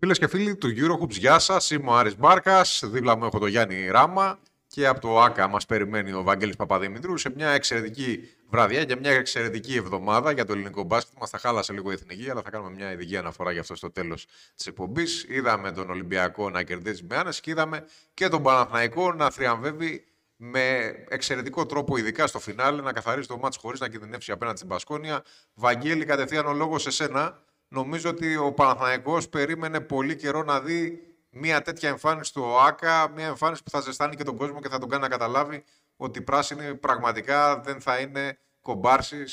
Φίλες και φίλοι του Eurohoops, γεια σας. Είμαι ο Άρης Μπάρκας. Δίπλα μου έχω τον Γιάννη Ράμα. Και από το ΑΚΑ μας περιμένει ο Βαγγέλης Παπαδημητρού σε μια εξαιρετική βραδιά και μια εξαιρετική εβδομάδα για το ελληνικό μπάσκετ. Μας τα χάλασε λίγο η εθνική, αλλά θα κάνουμε μια ειδική αναφορά για αυτό στο τέλος της εκπομπής. Είδαμε τον Ολυμπιακό να κερδίζει με άνεση και είδαμε και τον Παναθηναϊκό να θριαμβεύει με εξαιρετικό τρόπο, ειδικά στο φινάλε, να καθαρίσει το μάτσο χωρίς να κινδυνεύσει απέναντι στην Πασκόνια. Βαγγέλη, κατευθείαν ο λόγος σε σένα. Νομίζω ότι ο Παναθηναϊκός περίμενε πολύ καιρό να δει μια τέτοια εμφάνιση του ΟΑΚΑ, μια εμφάνιση που θα ζεστάνει και τον κόσμο και θα τον κάνει να καταλάβει ότι οι πράσινοι πραγματικά δεν θα είναι κομπάρσει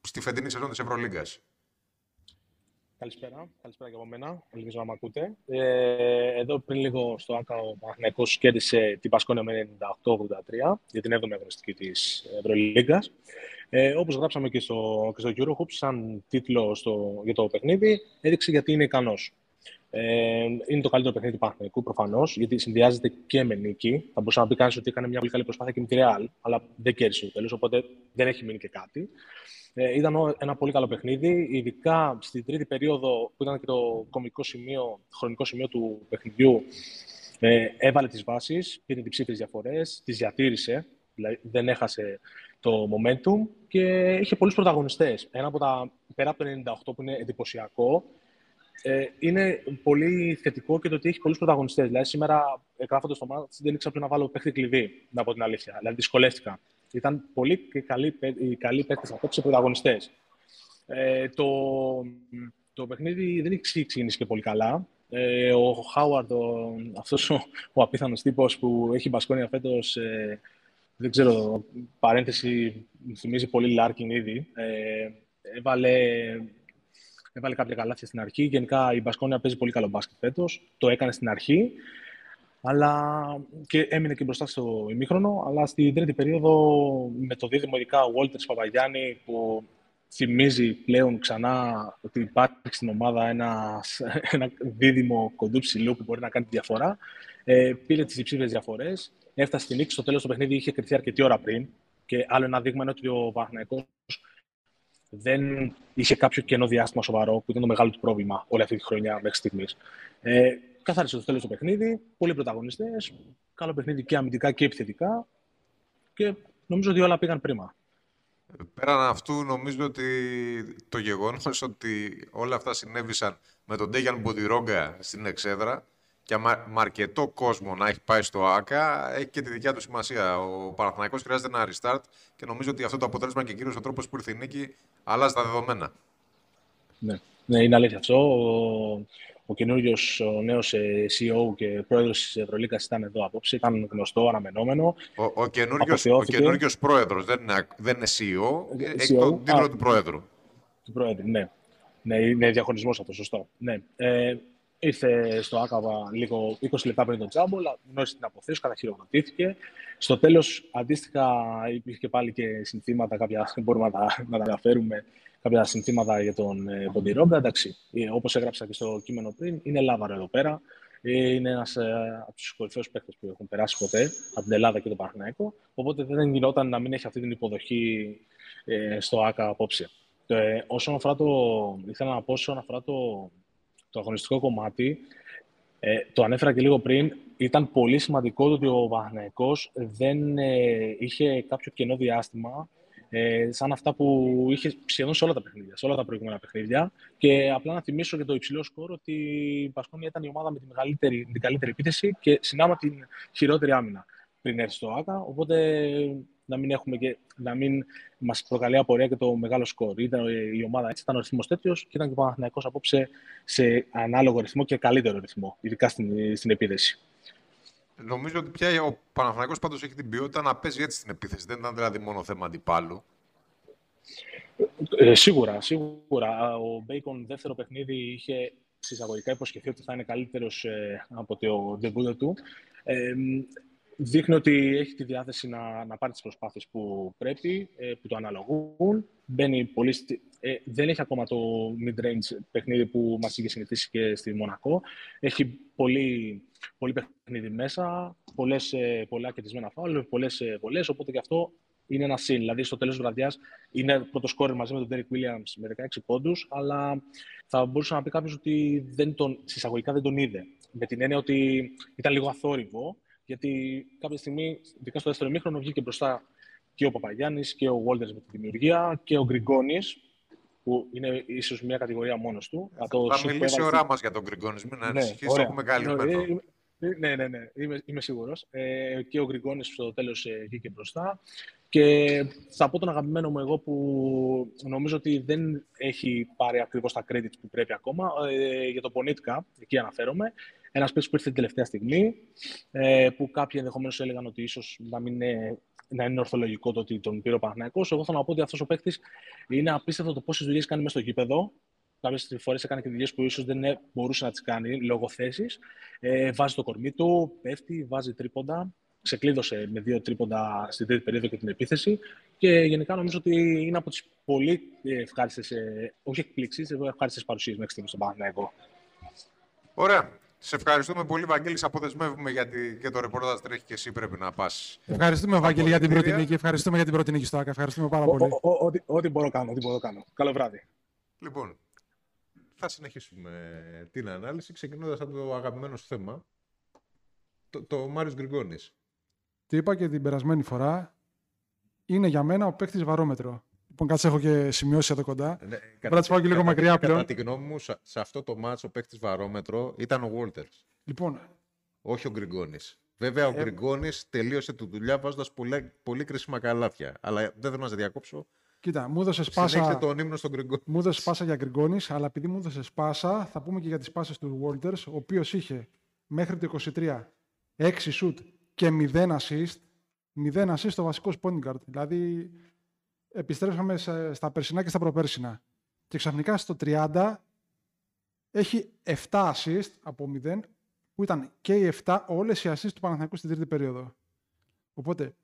στη φετινή σεζόν της Ευρωλίγκας. Καλησπέρα. Καλησπέρα και από μένα. Ελπίζω να με ακούτε. Ε, εδώ πριν λίγο στο ΆΚΑ ο Παναθηναϊκός κέρδισε την Πασκόνια με 98-83 για την 7η αγωνιστική της Ευρωλίγκας. Ε, Όπως γράψαμε και στο, και στο Eurohoops, σαν τίτλο στο, για το παιχνίδι, έδειξε γιατί είναι ικανός. Ε, είναι το καλύτερο παιχνίδι του Παναθηναϊκού προφανώς, γιατί συνδυάζεται και με νίκη. Θα μπορούσα να πει κανείς ότι έκανε μια πολύ καλή προσπάθεια και με τη Real, αλλά δεν κέρδισε το τέλος, οπότε δεν έχει μείνει και κάτι. Ε, ήταν ένα πολύ καλό παιχνίδι, ειδικά στην τρίτη περίοδο που ήταν και το κομικό σημείο, χρονικό σημείο του παιχνιδιού. Ε, έβαλε τις βάσεις, πήρε τι ψήφιες διαφορές, τις διατήρησε, δηλαδή δεν έχασε το momentum και είχε πολλούς πρωταγωνιστές. Ένα από τα, πέρα από το 98 που είναι εντυπωσιακό, ε, είναι πολύ θετικό και το ότι έχει πολλούς πρωταγωνιστές. Δηλαδή σήμερα, γράφοντας το μάτι, δεν ήξερα να βάλω παίχτη κλειδί, να πω την αλήθεια. Δηλαδή δυσκολεύτηκα. Ήταν πολύ και καλοί, καλοί παίχτες απόψε πρωταγωνιστές. Ε, το, το παιχνίδι δεν έχει ξεκινήσει και πολύ καλά. Ε, ο Χάουαρντ, αυτός ο, ο απίθανος τύπος που έχει μπασκόνια φέτος, ε, δεν ξέρω, παρένθεση, θυμίζει πολύ Λάρκιν ήδη. Ε, έβαλε, έβαλε κάποια καλάθια στην αρχή. Γενικά η Μπασκόνια παίζει πολύ καλό μπάσκετ φέτος. Το έκανε στην αρχή. Αλλά και έμεινε και μπροστά στο ημίχρονο. Αλλά στην τρίτη περίοδο με το δίδυμο ειδικά ο Walters Παπαγιάννη που θυμίζει πλέον ξανά ότι υπάρχει στην ομάδα ένας, ένα δίδυμο κοντού ψηλού που μπορεί να κάνει τη διαφορά. Ε, πήρε τις υψηλές διαφορές έφτασε στη νίκη. Στο τέλος του παιχνίδι είχε κρυφθεί αρκετή ώρα πριν. Και άλλο ένα δείγμα είναι ότι ο Παναθηναϊκός δεν είχε κάποιο κενό διάστημα σοβαρό, που ήταν το μεγάλο του πρόβλημα όλη αυτή τη χρονιά μέχρι στιγμής. Ε, καθάρισε το τέλος το παιχνίδι, πολλοί πρωταγωνιστές, καλό παιχνίδι και αμυντικά και επιθετικά. Και νομίζω ότι όλα πήγαν πρίμα. Πέραν αυτού, νομίζω ότι το γεγονός ότι όλα αυτά συνέβησαν με τον Ντέγιαν Μποντιρόγκα στην εξέδρα και με αρκετό κόσμο να έχει πάει στο ΆΚΑ, έχει και τη δικιά του σημασία. Ο Παναθηναϊκός χρειάζεται ένα restart και νομίζω ότι αυτό το αποτέλεσμα και κυρίως ο τρόπος που ήρθε η νίκη αλλάζει τα δεδομένα. Ναι, ναι είναι αλήθεια αυτό. Ο, ο καινούριος ο νέος ε, CEO και πρόεδρος της Ευρωλίκα ήταν εδώ απόψε. Ήταν γνωστό, αναμενόμενο. Ο, ο καινούριος πρόεδρος δεν, είναι, δεν είναι CEO, ε, έχει τον τίτλο του πρόεδρου. Του πρόεδρου, ναι. Ναι, είναι διαχωρισμός αυτός, σωστό. Ναι. Ε, Ήρθε στο Άκαβα λίγο 20 λεπτά πριν τον Τζάμπο, αλλά γνώρισε την αποθέωση, καταχειροκροτήθηκε. Στο τέλος, αντίστοιχα, υπήρχε και πάλι και συνθήματα, κάποια μπορούμε να τα, να τα αναφέρουμε, κάποια συνθήματα για τον ε, Ποντιρόγκα. Εντάξει, ε, όπως έγραψα και στο κείμενο πριν, είναι λάβαρο εδώ πέρα. Ε, είναι ένας ε, από τους κορυφαίους παίκτες που έχουν περάσει ποτέ από την Ελλάδα και τον Παναθηναϊκό. Οπότε δεν γινόταν να μην έχει αυτή την υποδοχή ε, στο ΑΚΑ απόψε. Ε, όσον αφορά το, ήθελα να πω όσον αφορά το, το αγωνιστικό κομμάτι, ε, το ανέφερα και λίγο πριν, ήταν πολύ σημαντικό ότι ο Παναθηναϊκός δεν ε, είχε κάποιο κενό διάστημα ε, σαν αυτά που είχες σχεδόν σε όλα τα παιχνίδια, σε όλα τα προηγούμενα παιχνίδια. Και απλά να θυμίσω για το υψηλό σκορ ότι η Πασκόνια ήταν η ομάδα με τη μεγαλύτερη, την καλύτερη επίθεση και συνάμα την χειρότερη άμυνα πριν έρθει στο ΆΚΑ. Οπότε να μην, έχουμε και, να μην μας προκαλεί απορία και το μεγάλο σκορ. Ήταν η ομάδα έτσι, ήταν ο ρυθμός τέτοιος και ήταν και ο Παναθηναϊκός απόψε σε ανάλογο ρυθμό και καλύτερο ρυθμό, ειδικά στην, στην επίθεση. Νομίζω ότι πια ο Παναθηναϊκός πάντως έχει την ποιότητα να παίζει έτσι στην επίθεση. Δεν ήταν δηλαδή μόνο θέμα αντιπάλου. Ε, σίγουρα, σίγουρα. Ο Μπέικον δεύτερο παιχνίδι είχε συσσαγωγικά υποσχεθεί ότι θα είναι καλύτερος ε, από το ντεμπούτο του. Ε, δείχνει ότι έχει τη διάθεση να, να πάρει τις προσπάθειες που πρέπει, ε, που το αναλογούν. Μπαίνει πολύ ε, δεν έχει ακόμα το mid-range παιχνίδι που μας είχε συνηθίσει και στη Μονακό. Έχει πολύ, πολύ παιχνίδι μέσα, πολλές, ε, πολλά κερδισμένα φάουλ, πολλές βολές, οπότε και αυτό είναι ένα συν. Δηλαδή, στο τέλος της βραδιάς είναι πρώτο σκόρ μαζί με τον Derek Williams με 16 πόντους, αλλά θα μπορούσε να πει κάποιος ότι δεν τον, συσσαγωγικά δεν τον είδε. Με την έννοια ότι ήταν λίγο αθόρυβο, γιατί κάποια στιγμή, ειδικά στο δεύτερο μήχρονο, βγήκε μπροστά και ο Παπαγιάννης και ο Walters με τη δημιουργία και ο Γκριγκόνης, που είναι ίσως μια κατηγορία μόνος του. Θα μιλήσει ο Ράμα για τον Γκριγκόνης, μην ναι, ανησυχείς, έχουμε καλυμμένο. Ναι, ναι, ναι, είμαι, είμαι σίγουρος. Ε, και ο Γκριγκόνης στο τέλος ε, βγήκε μπροστά. Και θα πω τον αγαπημένο μου εγώ που νομίζω ότι δεν έχει πάρει ακριβώς τα credits που πρέπει ακόμα. Ε, για το Πονίτκα, εκεί αναφέρομαι. Ένας παίκτης που ήρθε την τελευταία στιγμή, ε, που κάποιοι ενδεχομένως έλεγαν ότι ίσως να μην είναι να είναι ορθολογικό το ότι τον πήρε ο Παναγιακό. Εγώ θέλω να πω ότι αυτός ο παίκτης είναι απίστευτο το πόσες δουλειές κάνει μέσα στο γήπεδο. Κάποιες φορές έκανε και δουλειές που ίσως δεν μπορούσε να τις κάνει λόγω θέσης. Ε, βάζει το κορμί του, πέφτει, βάζει τρίποντα. Ξεκλείδωσε με δύο τρίποντα στην τρίτη περίοδο και την επίθεση. Και γενικά νομίζω ότι είναι από τις πολύ ευχάριστες, ε, όχι εκπλήξει, ευχάριστες παρουσίες μέχρι στιγμής στον Παναγιακό. Ωραία. Σε ευχαριστούμε πολύ, Βαγγέλη. Αποδεσμεύουμε γιατί και το ρεπορτάζ τρέχει και εσύ πρέπει να πας. Ευχαριστούμε, Βαγγέλη, για την πρώτη νίκη. Ευχαριστούμε για την πρώτη νίκη στο ΑΚΑ. Ευχαριστούμε πάρα πολύ. Ό,τι μπορώ κάνω, ό,τι μπορώ κάνω. Καλό βράδυ. Λοιπόν, θα συνεχίσουμε την ανάλυση ξεκινώντας από το αγαπημένο σου θέμα. Το, το Μάριος Γκριγκόνης. Τι είπα και την περασμένη φορά. Είναι για μένα ο παίκτης βαρόμετρο. Λοιπόν, κάτσε έχω και σημειώσει εδώ κοντά. Ναι, Πρέπει να πάω και λίγο μακριά πλέον. Κατά τη γνώμη μου, σε αυτό το μάτσο ο παίκτης βαρόμετρο ήταν ο Βόλτερ. Λοιπόν. Όχι ο Γκριγκόνης. Βέβαια, ο ε... Γκριγκόνης τελείωσε τη δουλειά βάζοντας πολύ, πολύ κρίσιμα καλάθια. Αλλά δεν θέλω να σε διακόψω. Κοίτα, μου έδωσες πάσα. τον ύμνο στον Γκριγκόνη. Μου έδωσες πάσα για Γκριγκόνης, αλλά επειδή μου έδωσες πάσα, θα πούμε και για τις πάσες του Βόλτερ, ο οποίος είχε μέχρι το 23 6 σουτ και 0 assist. 0 assist στο βασικό point Δηλαδή επιστρέψαμε στα περσινά και στα προπέρσινα. Και ξαφνικά στο 30 έχει 7 assist από 0, που ήταν και οι 7 όλες οι assist του Παναθηναϊκού στην τρίτη περίοδο. Οπότε,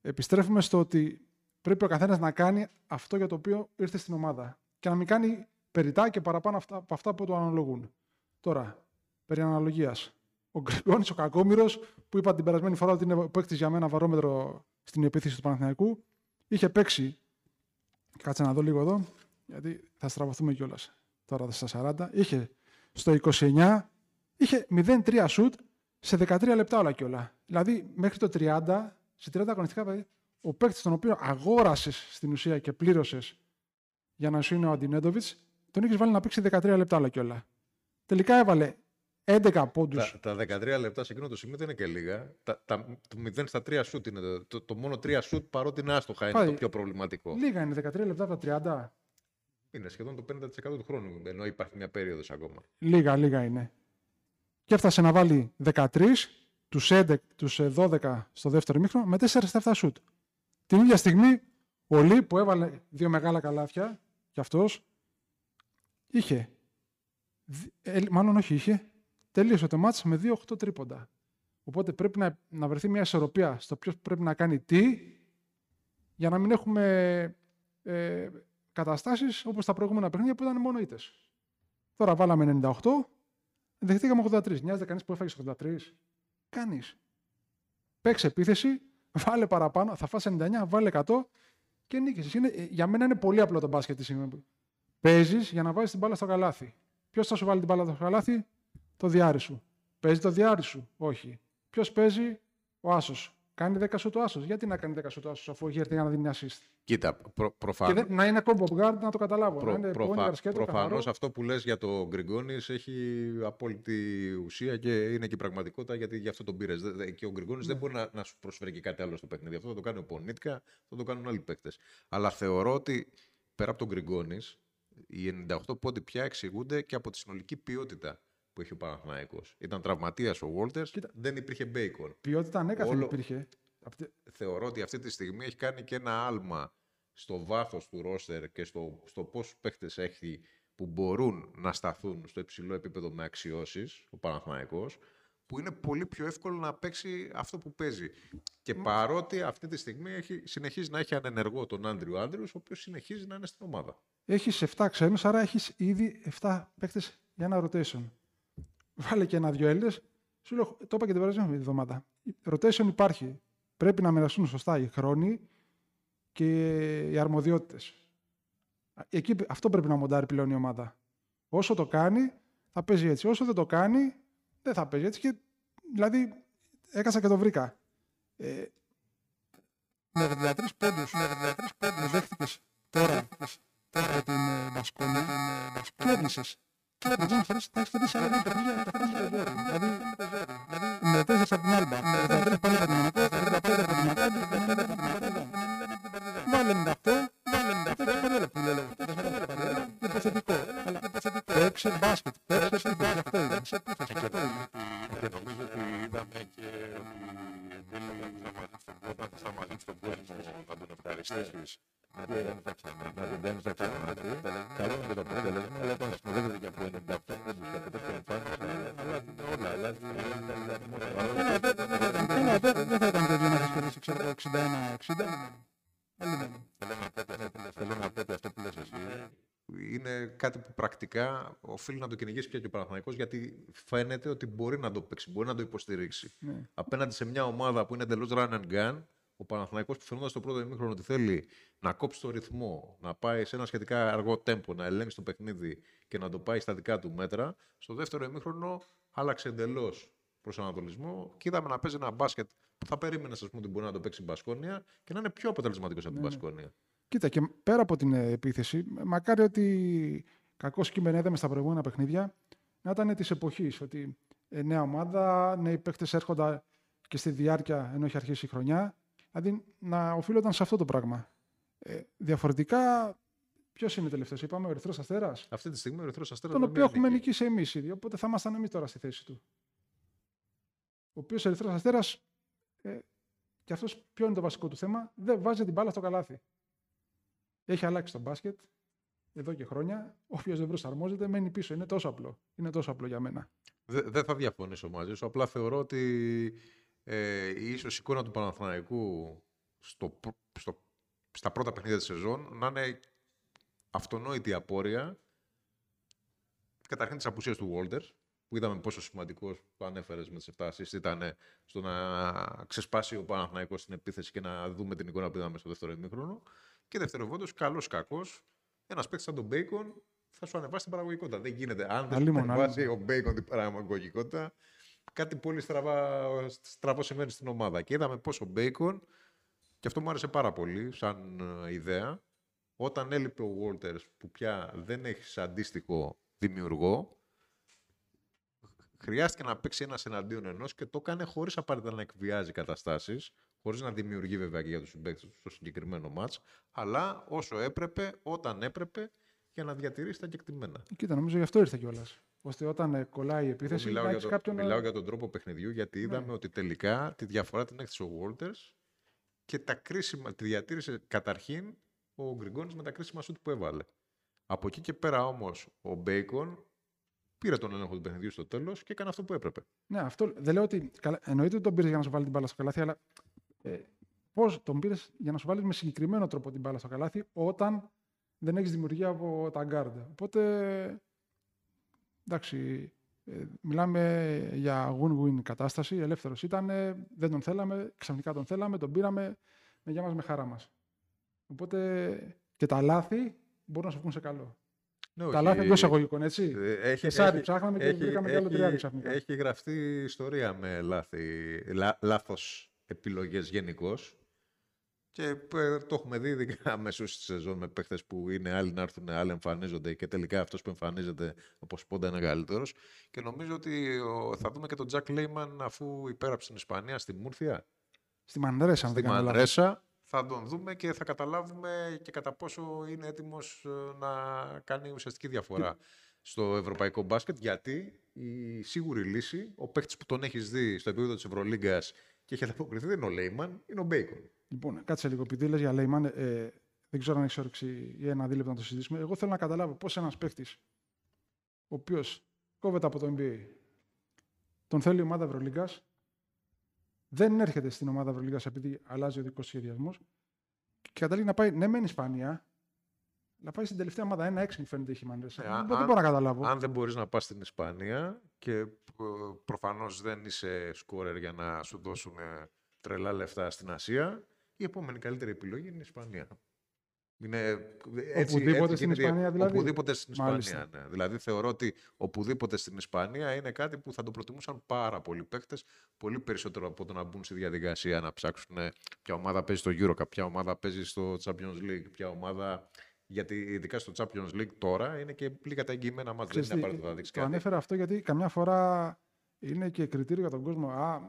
επιστρέφουμε στο ότι πρέπει ο καθένας να κάνει αυτό για το οποίο ήρθε στην ομάδα. Και να μην κάνει περιτά και παραπάνω αυτά, από αυτά που του αναλογούν. Τώρα, περί αναλογίας. Ο Γκριγκόνης, ο Κακόμηρος, που είπα την περασμένη φορά ότι είναι παίκτης για μένα βαρόμετρο στην επίθεση του Παναθηναϊκού, είχε παίξει. Κάτσε να δω λίγο εδώ, γιατί θα στραβωθούμε κιόλας. Τώρα στα 40. Είχε στο 29, είχε 0-3 σουτ σε 13 λεπτά όλα κιόλα. Δηλαδή μέχρι το 30, σε 30 αγωνιστικά ο παίκτης τον οποίο αγόρασες στην ουσία και πλήρωσες για να σου είναι ο Αντινέντοβιτς, τον είχες βάλει να παίξει 13 λεπτά όλα κιόλα. Τελικά έβαλε 11 πόντους. Τα, τα 13 λεπτά σε εκείνο το σημείο δεν είναι και λίγα. Τα, τα, το 0 στα 3 σουτ είναι. Το, το, το μόνο 3 σουτ παρότι είναι άστοχα είναι το πιο προβληματικό. Λίγα είναι 13 λεπτά από τα 30. Είναι σχεδόν το 50% του χρόνου, ενώ υπάρχει μια περίοδος ακόμα. Λίγα, λίγα είναι. Και έφτασε να βάλει 13, τους 11, τους 12 στο δεύτερο μήχρονο, με 4 στα 7 σουτ. Την ίδια στιγμή, ο Λί που έβαλε δύο μεγάλα καλάθια, κι αυτός, είχε, ε, μάλλον όχι είχε, τελείωσε το μάτς με 2-8 τρίποντα. Οπότε πρέπει να, να βρεθεί μια ισορροπία στο ποιος πρέπει να κάνει τι για να μην έχουμε ε, καταστάσεις όπως τα προηγούμενα παιχνίδια που ήταν μόνο ήττες. Τώρα βάλαμε 98, δεχτήκαμε 83. Νοιάζεται κανείς που έφαγες 83. Κανείς. Παίξε επίθεση, βάλε παραπάνω, θα φας 99, βάλε 100 και νίκησες. Είναι, ε, για μένα είναι πολύ απλό το μπάσκετ. Παίζεις για να βάζεις την μπάλα στο καλάθι. Ποιος θα σου βάλει την μπάλα στο καλάθι, το διάρρη σου. Παίζει το διάρρη σου. Όχι. Ποιος παίζει, ο Άσος. Κάνει 10 σου το Άσος. Γιατί να κάνει 10 σου το Άσος, αφού έχει έρθει για να δει μια assist; Κοίτα, προ, προφανώ. Και να είναι combo guard να το καταλάβω. Προ, είναι προφα... Προφανώς αυτό που λες για το Γκριγκόνης έχει απόλυτη ουσία και είναι και η πραγματικότητα γιατί γι' αυτό τον πήρες. Και ο Γκριγκόνης ναι. δεν μπορεί να, να σου προσφέρει και κάτι άλλο στο παιχνίδι. Αυτό θα το κάνει ο Πονίτκα, θα το κάνουν άλλοι παίκτες. Αλλά θεωρώ ότι πέρα από τον Γκριγκόνης, οι 98 πόντι πια εξηγούνται και από τη συνολική ποιότητα που έχει ο Παναθηναϊκός. Ήταν τραυματίας ο Βόλτερ, δεν υπήρχε Μπέικον. Ποιότητα ανέκαθεν Όλο... υπήρχε. Θεωρώ ότι αυτή τη στιγμή έχει κάνει και ένα άλμα στο βάθος του ρόστερ και στο, στο πόσου παίχτες έχει που μπορούν να σταθούν στο υψηλό επίπεδο με αξιώσεις ο Παναθηναϊκός που είναι πολύ πιο εύκολο να παίξει αυτό που παίζει. Και παρότι αυτή τη στιγμή έχει, συνεχίζει να έχει ανενεργό τον Άντριου Άντριους, ο οποίος συνεχίζει να είναι στην ομάδα. Έχεις 7 ξένους, άρα έχεις ήδη 7 παίχτες για ένα rotation βάλε και ένα-δυο Έλληνες. Σου λέω, το είπα και την περασμένη εβδομάδα. Rotation υπάρχει. Πρέπει να μοιραστούν σωστά οι χρόνοι και οι αρμοδιότητες. Εκεί, αυτό πρέπει να μοντάρει πλέον η ομάδα. Όσο το κάνει, θα παίζει έτσι. Όσο δεν το κάνει, δεν θα παίζει έτσι. Και, δηλαδή, έκασα και το βρήκα. Ε, με 13 πόντους, με 13 πόντους δέχτηκες τώρα, τώρα από την Μπασκόνια, και έβλησες. Και έβλησες, φορές τα έχεις κερδίσει άλλα παιχνίδια, τα χωρίς το ζόρι. Δηλαδή, με τέσσερις από την Άλμπα, με 13 πάλι από την Μονακό, 15 από την Μακάμπη, 15 από την Μακάμπη. Βάλε 98, βάλε 98 και παρέλα που λέω. Είναι υποθετικό, αλλά παίξε μπάσκετ, παίξε επίθεση, αυτό είναι. Σε επίθεση, αυτό είναι. Και νομίζω ότι είδαμε και ότι θα μαζί στον κόσμο θα τον ευχαριστήσεις. Δεν θα ξαναμάθει. Καλό είναι και το αποτέλεσμα, αλλά όταν συνοδεύεται και από 98 δεν τους κατεπέφτει εμφάνιση, αλλάζουν όλα, αλλάζει Δεν θα ήταν τέτοιο να έχεις κερδίσει, ξέρω, 61-60. Θέλω να πω αυτό που λες εσύ είναι κάτι που πρακτικά οφείλει να το κυνηγήσει πια και ο Παναθηναϊκός γιατί φαίνεται ότι μπορεί να το παίξει, μπορεί να το υποστηρίξει. Ναι. Απέναντι σε μια ομάδα που είναι εντελώς run and gun, ο Παναθηναϊκός που φαινόταν στο πρώτο ημίχρονο ότι θέλει να κόψει το ρυθμό, να πάει σε ένα σχετικά αργό τέμπο, να ελέγξει το παιχνίδι και να το πάει στα δικά του μέτρα, στο δεύτερο ημίχρονο άλλαξε εντελώς προσανατολισμό και είδαμε να παίζει ένα μπάσκετ που θα περίμενες πούμε, ότι μπορεί να το παίξει η Μπασκόνια και να είναι πιο αποτελεσματικός από την Ναι, ναι. Μπασκόνια. Κοίτα, και πέρα από την ε, επίθεση, μακάρι ότι κακό κείμενο είδαμε στα προηγούμενα παιχνίδια να ήταν της εποχής. Ότι ε, νέα ομάδα, νέοι παίχτε έρχονταν και στη διάρκεια ενώ έχει αρχίσει η χρονιά. Δηλαδή να οφείλονταν σε αυτό το πράγμα. Ε, διαφορετικά, ποιος είναι τελευταίος, είπαμε, ο Ερυθρός Αστέρας; Αυτή τη στιγμή ο Ερυθρός Αστέρας. Τον οποίο έχουμε νικήσει εμείς ήδη. Οπότε θα ήμασταν εμείς τώρα στη θέση του. Ο οποίος Ερυθρός Αστέρας, ε, και αυτός ποιο είναι το βασικό του θέμα, δεν βάζει την μπάλα στο καλάθι. Έχει αλλάξει το μπάσκετ εδώ και χρόνια. Όποιος δεν προσαρμόζεται, μένει πίσω. Είναι τόσο απλό. Είναι τόσο απλό για μένα. Δεν δε θα διαφωνήσω μαζί σου. Απλά θεωρώ ότι ε, η ίσως εικόνα του Παναθηναϊκού στο, στο, στα πρώτα παιχνίδια της σεζόν να είναι αυτονόητη απόρρια καταρχήν της απουσίας του Walters που είδαμε πόσο σημαντικός το ανέφερες με τις 7 assists ήταν στο να ξεσπάσει ο Παναθηναϊκός στην επίθεση και να δούμε την εικόνα που είδαμε στο δεύτερο ημίχρονο. Και δευτεροβόντω, καλός κακός, ένας παίκτης σαν τον Bacon θα σου ανεβάσει την παραγωγικότητα. Δεν γίνεται. Αν δεν σου ανεβάσει ο Bacon την παραγωγικότητα, κάτι πολύ στραβά, στραβό συμβαίνει στην ομάδα. Και είδαμε πώ ο Bacon, και αυτό μου άρεσε πάρα πολύ σαν ιδέα, όταν έλειπε ο Walters που πια δεν έχει αντίστοιχο δημιουργό, χρειάστηκε να παίξει ένας εναντίον ενός και το έκανε χωρίς απαραίτητα να εκβιάζει καταστάσεις, χωρίς να δημιουργεί βέβαια και για τους συμπαίκτες του στο συγκεκριμένο μάτς, αλλά όσο έπρεπε, όταν έπρεπε, για να διατηρήσει τα κεκτημένα. Κοίτα, νομίζω γι' αυτό ήρθε κιόλας. Ώστε όταν ε, κολλάει η επίθεση. Μιλάω, για, το, κάποιον... μιλάω για τον τρόπο παιχνιδιού, γιατί είδαμε ναι. ότι τελικά τη διαφορά την έχει ο Walters και τα κρίσιμα, τη διατήρησε καταρχήν ο Γκριγκόνης με τα κρίσιμα σουτ που έβαλε. Από εκεί και πέρα όμως ο Μπέικον πήρε τον έλεγχο του παιχνιδιού στο τέλος και έκανε αυτό που έπρεπε. Ναι, αυτό δεν λέω ότι. Καλά, εννοείται ότι τον πήρες για να σου βάλει την μπάλα στο καλάθι, αλλά ε, πώς τον πήρες για να σου βάλεις με συγκεκριμένο τρόπο την μπάλα στο καλάθι όταν δεν έχεις δημιουργία από τα γκαρντ. Οπότε. Εντάξει, ε, μιλάμε για win-win κατάσταση. Ελεύθερος ήταν, δεν τον θέλαμε, ξαφνικά τον θέλαμε, τον πήραμε με γεια μας με χαρά μας. Οπότε και τα λάθη μπορούν να σου βγουν σε καλό. Ναι, τα λάθη εντός εισαγωγικών, έτσι. Έχει, Τεσσάρι έχει, ψάχναμε και έχει, βρήκαμε έχει, και άλλο τριάρι ξαφνικά. Έχει γραφτεί ιστορία με λάθη, λά, λάθος επιλογές γενικώς. Και ε, το έχουμε δει ειδικά μέσω στη σεζόν με παίχτες που είναι άλλοι να έρθουν, άλλοι εμφανίζονται και τελικά αυτός που εμφανίζεται όπω πόντα είναι καλύτερο. Και νομίζω ότι ο, θα δούμε και τον Τζακ Λέιμαν αφού υπέραψε στην Ισπανία, στη Μούρθια. Στη Μανρέσα, αν Στη δεν κάνω λάθος. Μανρέσα. Θα τον δούμε και θα καταλάβουμε και κατά πόσο είναι έτοιμος ε, να κάνει ουσιαστική διαφορά στο ευρωπαϊκό μπάσκετ. Γιατί η σίγουρη λύση, ο παίχτη που τον έχεις δει στο επίπεδο της Ευρωλίγκας και έχει ανταποκριθεί δεν είναι ο Λέιμαν, είναι ο Μπέικον. Λοιπόν, κάτσε λίγο. Επειδή λες για Λέιμαν, ε, δεν ξέρω αν έχεις όρεξη ή ένα δίλεπτο να το συζητήσουμε. Εγώ θέλω να καταλάβω πώς ένας παίχτη, ο οποίος κόβεται από το NBA, τον θέλει η ομάδα Ευρωλίγκας, δεν έρχεται στην ομάδα Ευρωλίγκας επειδή αλλάζει ο δικός σχεδιασμός και καταλήγει να πάει ναι, μεν Ισπανία, να πάει στην τελευταία ομάδα. 1-6 μου φαίνεται έχει μάνιρε. Ε, δεν μπορώ να καταλάβω. Αν δεν μπορείς να πας στην Ισπανία και ε, προφανώς δεν είσαι σκόρερ για να σου δώσουν ε, τρελά λεφτά στην Ασία, η επόμενη καλύτερη επιλογή είναι η Ισπανία. Είναι ε, έτσι, οπουδήποτε έτσι, στην Ισπανία δηλαδή. Οπουδήποτε στην Μάλιστα. Ισπανία, ναι. Δηλαδή θεωρώ ότι οπουδήποτε στην Ισπανία είναι κάτι που θα το προτιμούσαν πάρα πολλοί παίχτε, πολύ περισσότερο από το να μπουν στη διαδικασία να ψάξουν ποια ομάδα παίζει στο Euro, ποια ομάδα παίζει στο Champions League, ποια ομάδα γιατί ειδικά στο Champions League τώρα είναι και λίγα τα εγγυημένα μάτια. Δεν Ξέρεις είναι τι, απαραίτητο να δείξει το κάτι. ανέφερα αυτό γιατί καμιά φορά είναι και κριτήριο για τον κόσμο. Α,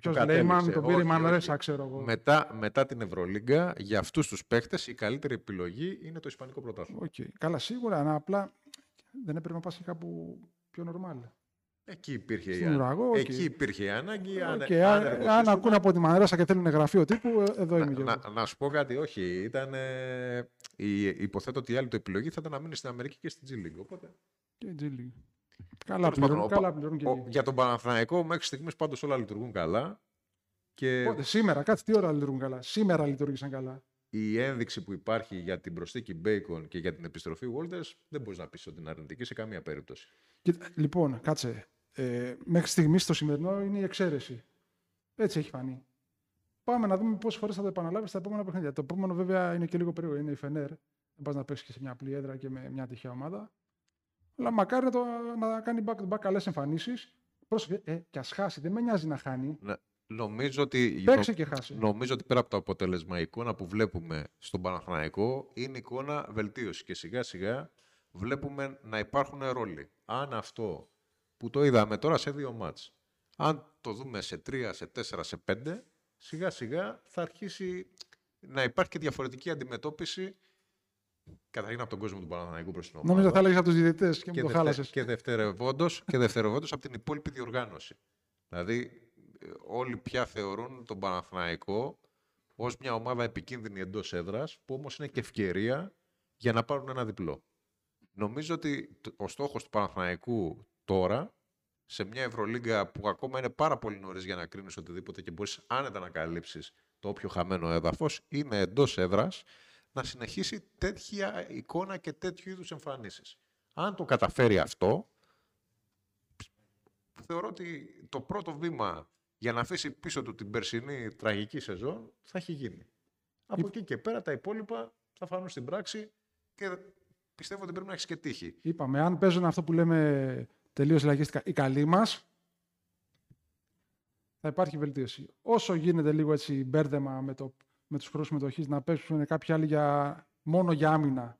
ποιος κατέληξε. Layman, τον πήρε η Όχι, Μανρέσα, όχι. ξέρω εγώ. Μετά, μετά την Ευρωλίγκα, για αυτούς τους παίχτες, η καλύτερη επιλογή είναι το Ισπανικό πρωτάθλημα. Οκ. Καλά, σίγουρα, αλλά απλά δεν έπρεπε να πας και κάπου πιο νορμάλ. Εκεί υπήρχε, η Στην ανάγκη. Ουραγό, οκ. Εκεί υπήρχε η ανάγκη. αν- Οκ, αν αν, εργοθήσουμε- αν ακούνε από τη Μανρέσα και θέλουν γραφείο τύπου, ε, εδώ είμαι και εγώ. να, να σου πω κάτι, όχι. Ήταν, ε, η, υποθέτω ότι η άλλη του επιλογή θα ήταν να μείνει στην Αμερική και στην G League. Οπότε, Και G League. Καλά τέλος πάντων, πληρώνουν, ο καλά Πα- πληρώνουν και ο- εκεί. για τον Παναθηναϊκό μέχρι στιγμής πάντως όλα λειτουργούν καλά. Και Πότε, σήμερα, κάτσε τι ώρα λειτουργούν καλά; Σήμερα λειτουργήσαν καλά. η ένδειξη που υπάρχει για την προσθήκη Bacon και για την επιστροφή Walters δεν μπορείς να πεις ότι είναι αρνητική σε καμία περίπτωση. Κοίτα, λοιπόν, κάτσε. Ε, μέχρι στιγμής το σημερινό είναι η εξαίρεση. Έτσι έχει φανεί. Πάμε να δούμε πόσες φορές θα το επαναλάβεις στα επόμενα παιχνίδια. Το επόμενο βέβαια είναι και λίγο περίεργο. Είναι η Φενέρ. Δεν πας να παίξει και σε μια απλή έδρα και με μια τυχαία ομάδα. Αλλά μακάρι να, το, να κάνει back-to-back καλές εμφανίσεις. Πρόσεχε, ε, και ας χάσει. Δεν με νοιάζει να χάνει. Ναι, Νομίζω ότι, Παίξε και χάσει. νομίζω ότι πέρα από το αποτέλεσμα, η εικόνα που βλέπουμε στον Παναθηναϊκό είναι εικόνα βελτίωσης και σιγά σιγά βλέπουμε να υπάρχουν ρόλοι. Αν αυτό που το είδαμε τώρα σε δύο μάτς, αν το δούμε σε τρία, σε τέσσερα, σε πέντε, σιγά σιγά θα αρχίσει να υπάρχει και διαφορετική αντιμετώπιση καταρχήν από τον κόσμο του Παναθηναϊκού προς την ομάδα Νόμιζα θα έλεγε από τους διαιτητές και, και, μου το δευτε- χάλασες. και δευτερευόντως, και δευτερευόντως από την υπόλοιπη διοργάνωση. Δηλαδή, ε, όλοι πια θεωρούν τον Παναθηναϊκό ως μια ομάδα επικίνδυνη εντός έδρας, που όμως είναι και ευκαιρία για να πάρουν ένα διπλό. Νομίζω ότι τ- ο στόχος του Παναθηναϊκού τώρα, σε μια Ευρωλίγκα που ακόμα είναι πάρα πολύ νωρίς για να κρίνεις οτιδήποτε και μπορείς άνετα να καλύψεις το όποιο χαμένο έδαφος, είναι εντός έδρας να συνεχίσει τέτοια εικόνα και τέτοιου είδους εμφανίσεις. Αν το καταφέρει αυτό, θεωρώ ότι το πρώτο βήμα για να αφήσει πίσω του την περσινή τραγική σεζόν θα έχει γίνει. Από εκεί και πέρα τα υπόλοιπα θα φανούν στην πράξη και πιστεύω ότι πρέπει να έχεις και τύχη. Είπαμε, αν παίζουν αυτό που λέμε τελείως λαγίστικα οι καλοί μας, θα υπάρχει βελτίωση. Όσο γίνεται λίγο έτσι μπέρδεμα με, το, με τους χρόνους συμμετοχής να παίξουν κάποιοι άλλοι για, μόνο για άμυνα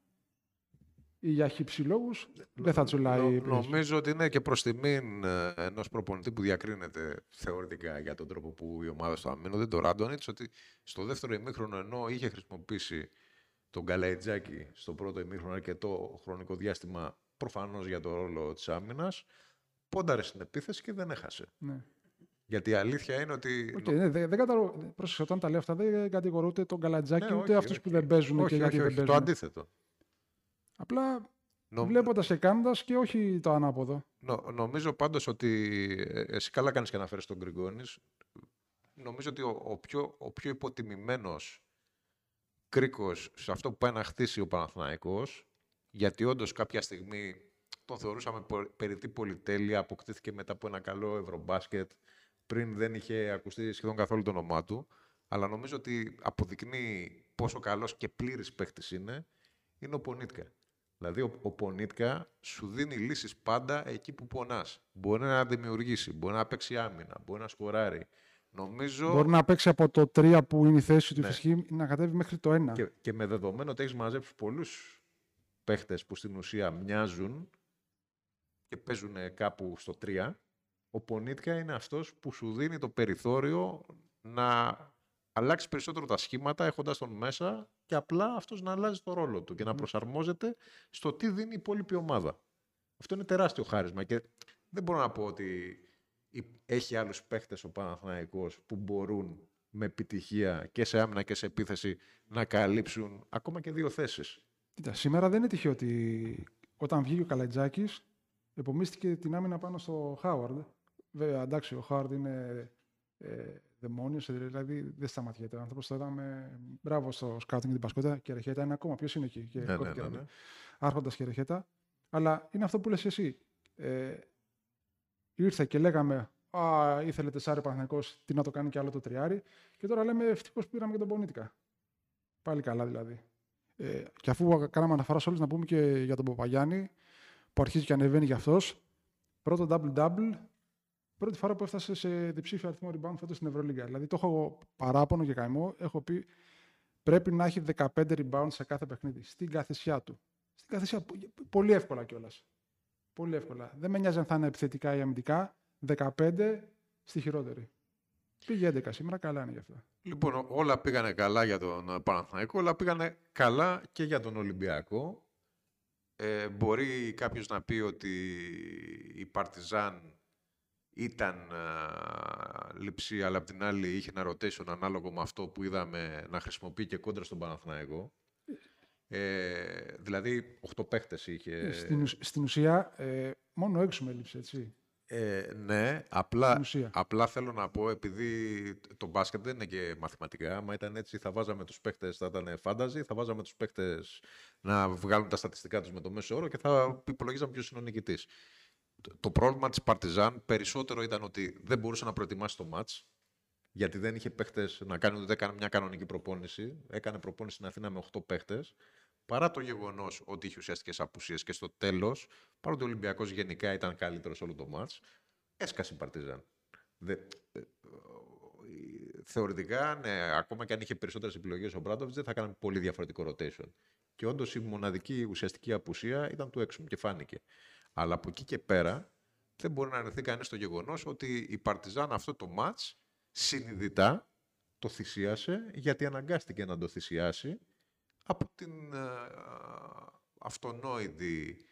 ή για χύψη λόγους, δεν θα τσουλάει. Νο- η πίεση. νομίζω ότι είναι και προς τιμήν ε, ενός προπονητή που διακρίνεται θεωρητικά για τον τρόπο που η ομάδα στο αμήνω, τον Ράντονιτ, ότι στο δεύτερο ημίχρονο ενώ είχε χρησιμοποιήσει τον Καλαϊτζάκη στο πρώτο ημίχρονο αρκετό χρονικό διάστημα προφανώς για το ρόλο της άμυνας, πόνταρε στην επίθεση και δεν έχασε. Ναι. Γιατί η αλήθεια είναι ότι. Οκ, ναι, δεν, δεν καταρρω... Πρόσεξε, όταν τα λέω αυτά δεν κατηγορώ ούτε τον Καλαϊτζάκη Ναι, ούτε όχι, αυτούς όχι. που δεν παίζουν όχι, και όχι, γιατί όχι, δεν το παίζουν. αντίθετο. Απλά Νο- βλέποντας και κάνοντας και όχι το ανάποδο. Νο- νομίζω πάντως ότι ε, εσύ καλά κάνεις και αναφέρεις τον Γκριγκόνης. Νομίζω ότι ο, ο, πιο, ο πιο υποτιμημένος κρίκος σε αυτό που πάει να χτίσει ο Παναθηναϊκός, γιατί όντως κάποια στιγμή τον θεωρούσαμε πο- περιττή πολυτέλεια, αποκτήθηκε μετά από ένα καλό ευρωμπάσκετ, πριν δεν είχε ακουστεί σχεδόν καθόλου το όνομά του, αλλά νομίζω ότι αποδεικνύει πόσο καλός και πλήρης παίχτης είναι, είναι ο Πονίτκα. Δηλαδή, ο, ο Πονίτκα σου δίνει λύσεις πάντα εκεί που πονάς. Μπορεί να δημιουργήσει, μπορεί να παίξει άμυνα, μπορεί να σκοράρει. Νομίζω Μπορεί να παίξει από το 3 που είναι η θέση του Ναι. φυσική να κατέβει μέχρι το 1. και, και με δεδομένο ότι έχεις μαζέψει πολλούς παίχτες που στην ουσία μοιάζουν και παίζουν κάπου στο 3, ο Πονίτκα είναι αυτός που σου δίνει το περιθώριο να αλλάξει περισσότερο τα σχήματα έχοντας τον μέσα και απλά αυτός να αλλάζει το ρόλο του και να προσαρμόζεται στο τι δίνει η υπόλοιπη ομάδα. Αυτό είναι τεράστιο χάρισμα και δεν μπορώ να πω ότι υ- έχει άλλους παίχτες ο Παναθηναϊκός που μπορούν με επιτυχία και σε άμυνα και σε επίθεση να καλύψουν ακόμα και δύο θέσεις. Κοίτα, σήμερα δεν είναι τυχαίο ότι όταν βγήκε ο Καλατζάκης επομίστηκε την άμυνα πάνω στο Χάουαρντ. Βέβαια, εντάξει, ο Χάουαρντ είναι ε, δαιμόνιος, δηλαδή δεν σταματιέται. Ο άνθρωπος το είδαμε, μπράβο στο σκάουτινγκ την Πασκότα και Ρεχέτα είναι ακόμα. Ποιος είναι εκεί και Ναι, ναι, κόπηκε ναι, να ναι. άρχοντας και Ρεχέτα. Αλλά είναι αυτό που λες εσύ. Ε, ήρθε και λέγαμε, Α, ήθελε τεσσάρι Παναθυναϊκό, τι να το κάνει και άλλο το τριάρι. Και τώρα λέμε ευτυχώς που πήραμε και τον Πονίτικα. Πάλι καλά δηλαδή. Ε, και αφού κάναμε αναφορά σε όλου, να πούμε και για τον Παπαγιάννη, που αρχίζει και ανεβαίνει για αυτός. Πρώτο double-double, πρώτη φορά που έφτασε σε διψήφιο αριθμό rebound φέτος στην Ευρωλίγα. Δηλαδή το έχω παράπονο και καημό. Έχω πει πρέπει να έχει 15 rebound σε κάθε παιχνίδι. Στην καθησιά του. Στην καθησιά, πολύ εύκολα κιόλας. Πολύ εύκολα. Δεν με νοιάζει αν θα είναι επιθετικά ή αμυντικά. 15 στη χειρότερη. Πήγε 11 σήμερα, καλά είναι γι' αυτό. Λοιπόν, όλα πήγανε καλά για τον Παναθηναϊκό, όλα πήγανε καλά και για τον Ολυμπιακό. Ε, μπορεί κάποιος να πει ότι η Παρτιζάν ήταν α, λειψή, αλλά απ' την άλλη είχε ένα rotation ανάλογο με αυτό που είδαμε να χρησιμοποιεί και κόντρα στον Παναθηναϊκό. Ε, δηλαδή, 8 παίχτες είχε. Ε, στην, ουσ- στην ουσία, ε, μόνο έξω με λείψε, έτσι. Ε, ναι, απλά, Στην ουσία. απλά θέλω να πω, επειδή το μπάσκετ δεν είναι και μαθηματικά, άμα ήταν έτσι θα βάζαμε τους παίχτες, θα ήταν φάνταζι, θα βάζαμε τους παίχτες να βγάλουν τα στατιστικά τους με το μέσο όρο και θα υπολογίζαμε ποιος είναι ο νικητής. Το- Το πρόβλημα της Παρτιζάν περισσότερο ήταν ότι δεν μπορούσε να προετοιμάσει το μάτς, γιατί δεν είχε παίχτες να κάνει ούτε καν μια κανονική προπόνηση. Έκανε προπόνηση στην Αθήνα με 8 παίχτες. Παρά το γεγονός ότι είχε ουσιαστικές απουσίες και στο τέλος, παρότι ο Ολυμπιακός γενικά ήταν καλύτερος όλο το μάτς, έσκασε η Παρτιζάν. Δε, ε, θεωρητικά, ναι, ακόμα και αν είχε περισσότερες επιλογές ο Μπράντοβιτς, δεν θα έκανε πολύ διαφορετικό rotation. Και όντως η μοναδική ουσιαστική απουσία ήταν του έξω και φάνηκε. Αλλά από εκεί και πέρα δεν μπορεί να αρνηθεί κανείς το γεγονός ότι η Παρτιζάν αυτό το match συνειδητά το θυσίασε γιατί αναγκάστηκε να το θυσιάσει από την ε, αυτονόητη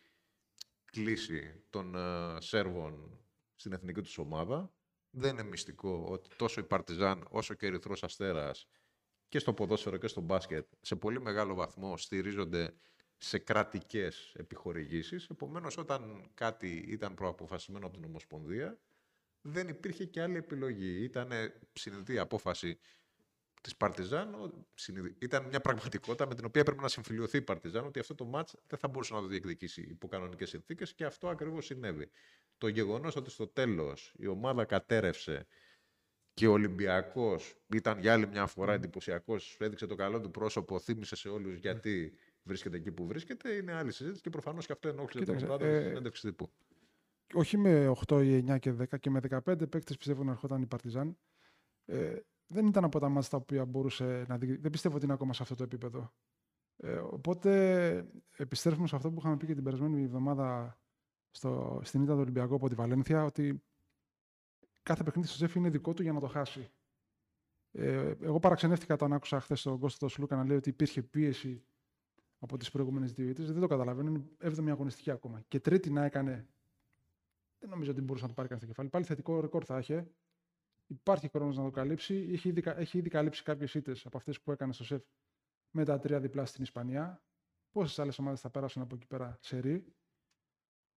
κλίση των ε, Σέρβων στην εθνική τους ομάδα. Δεν είναι μυστικό ότι τόσο η Παρτιζάν όσο και ο Ερυθρός Αστέρας και στο ποδόσφαιρο και στο μπάσκετ σε πολύ μεγάλο βαθμό στηρίζονται σε κρατικές επιχορηγήσεις. Επομένως, όταν κάτι ήταν προαποφασισμένο από την Ομοσπονδία, δεν υπήρχε και άλλη επιλογή. Ήταν συνειδητή απόφαση της Παρτιζάν. ο- συνειδη- Ήταν μια πραγματικότητα με την οποία έπρεπε να συμφιλειωθεί η Παρτιζάν ότι αυτό το μάτς δεν θα μπορούσε να το διεκδικήσει υπό κανονικές συνθήκες και αυτό ακριβώς συνέβη. Το γεγονός ότι στο τέλος η ομάδα κατέρευσε και ο Ολυμπιακός ήταν για άλλη μια φορά εντυπωσιακός, έδειξε το καλό του πρόσωπο, θύμισε σε όλους γιατί βρίσκεται εκεί που βρίσκεται, είναι άλλη συζήτηση και προφανώς και αυτό ενόχλησε τον Κοίταξε, Μπράδο ε, στην συνέντευξη τύπου. όχι με 8 ή 9 και 10 και με 15 παίκτες πιστεύω να ερχόταν η Παρτιζάν. Ε, δεν ήταν από τα μάτια τα οποία μπορούσε να δει. Δεν πιστεύω ότι είναι ακόμα σε αυτό το επίπεδο. Ε, οπότε επιστρέφουμε σε αυτό που είχαμε πει και την περασμένη εβδομάδα στο, στην ήττα του Ολυμπιακού από τη Βαλένθια, ότι κάθε παιχνίδι στο Ζέφι είναι δικό του για να το χάσει. Ε, εγώ παραξενεύτηκα όταν άκουσα χθες τον Κώστα τον Σλούκα να λέει ότι υπήρχε πίεση από τις προηγούμενες δύο ήττες. Δεν το καταλαβαίνω. Είναι έβδομη αγωνιστική ακόμα. Και τρίτη να έκανε. Δεν νομίζω ότι μπορούσε να το πάρει κανένα στο κεφάλι. Πάλι θετικό ρεκόρ θα είχε. Υπάρχει χρόνος να το καλύψει. Έχει ήδη, κα- έχει ήδη καλύψει κάποιες ήττες από αυτές που έκανε στο σεφ με τα τρία διπλά στην Ισπανία. Πόσες άλλες ομάδες θα πέρασαν από εκεί πέρα σε ρί.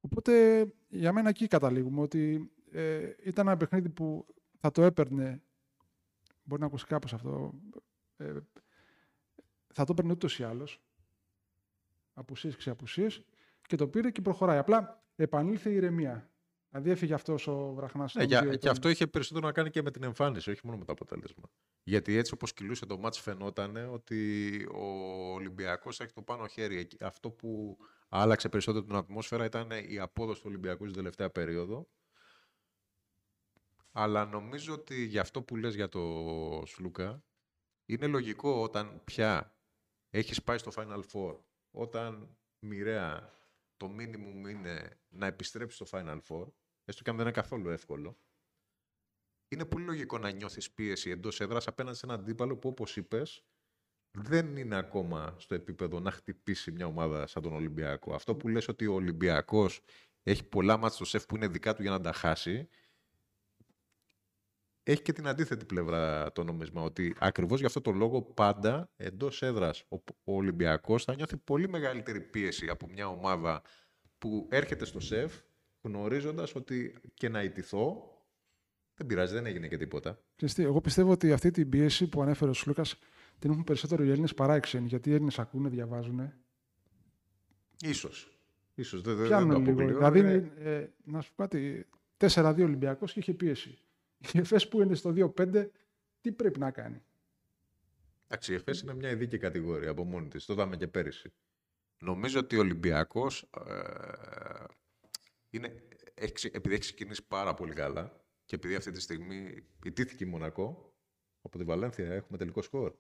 Οπότε για μένα εκεί καταλήγουμε ότι ε, ήταν ένα παιχνίδι που θα το έπαιρνε. Μπορεί να ακούσει κάπως αυτό. Ε, θα το έπαιρνε ούτως ή άλλως. Απουσίες ξεαπουσίε. Και το πήρε και προχωράει. Απλά επανήλθε η ηρεμία. Δηλαδή έφυγε αυτός ο βραχνάς. Ναι, για, και αυτό είχε περισσότερο να κάνει και με την εμφάνιση, όχι μόνο με το αποτέλεσμα. Γιατί έτσι όπως κυλούσε το μάτς φαινόταν ότι ο Ολυμπιακός έχει το πάνω χέρι. Εκεί- Αυτό που άλλαξε περισσότερο την ατμόσφαιρα ήταν η απόδοση του Ολυμπιακού στην τελευταία περίοδο. Αλλά νομίζω ότι για αυτό που λες για το Σλούκα, είναι λογικό όταν πια έχεις πάει στο Final Four, όταν μοιραία το minimum είναι να επιστρέψεις στο Final Four, έστω και αν δεν είναι καθόλου εύκολο, είναι πολύ λογικό να νιώθεις πίεση εντός έδρας απέναντι σε έναν αντίπαλο που όπως είπες δεν είναι ακόμα στο επίπεδο να χτυπήσει μια ομάδα σαν τον Ολυμπιακό. Αυτό που λες ότι ο Ολυμπιακός έχει πολλά μάτια στο σεφ που είναι δικά του για να τα χάσει, έχει και την αντίθετη πλευρά το νόμισμα, ότι ακριβώς γι' αυτό το λόγο πάντα εντός έδρας ο, ο Ολυμπιακός θα νιώθει πολύ μεγαλύτερη πίεση από μια ομάδα που έρχεται στο σεφ γνωρίζοντας ότι και να ιτηθώ δεν πειράζει, δεν έγινε και τίποτα. Ξέρεις τι, εγώ πιστεύω ότι αυτή την πίεση που ανέφερε ο Σλούκας την έχουν περισσότερο οι Έλληνες παρά οι ξένοι. Γιατί οι Έλληνες ακούνε, διαβάζουν. Ίσως. Ίσως, δεν, δεν, δεν Πιάνουν το λίγο. αποκλείω. Δηλαδή, Ε, ε, να σου πω κάτι, 4-2 Ολυμπιακός και είχε πίεση. Η ΕΦΕΣ που είναι στο 2-5, τι πρέπει να κάνει; Εντάξει, η ΕΦΕΣ είναι μια ειδική κατηγορία από μόνη της. Το είδαμε και πέρυσι. Νομίζω ότι ο Ολυμπιακός, ε, είναι, έχει, ξε- επειδή έχει ξεκινήσει πάρα πολύ καλά και επειδή αυτή τη στιγμή ιτήθηκε η Μονακό, από τη Βαλένθια έχουμε τελικό σκορ.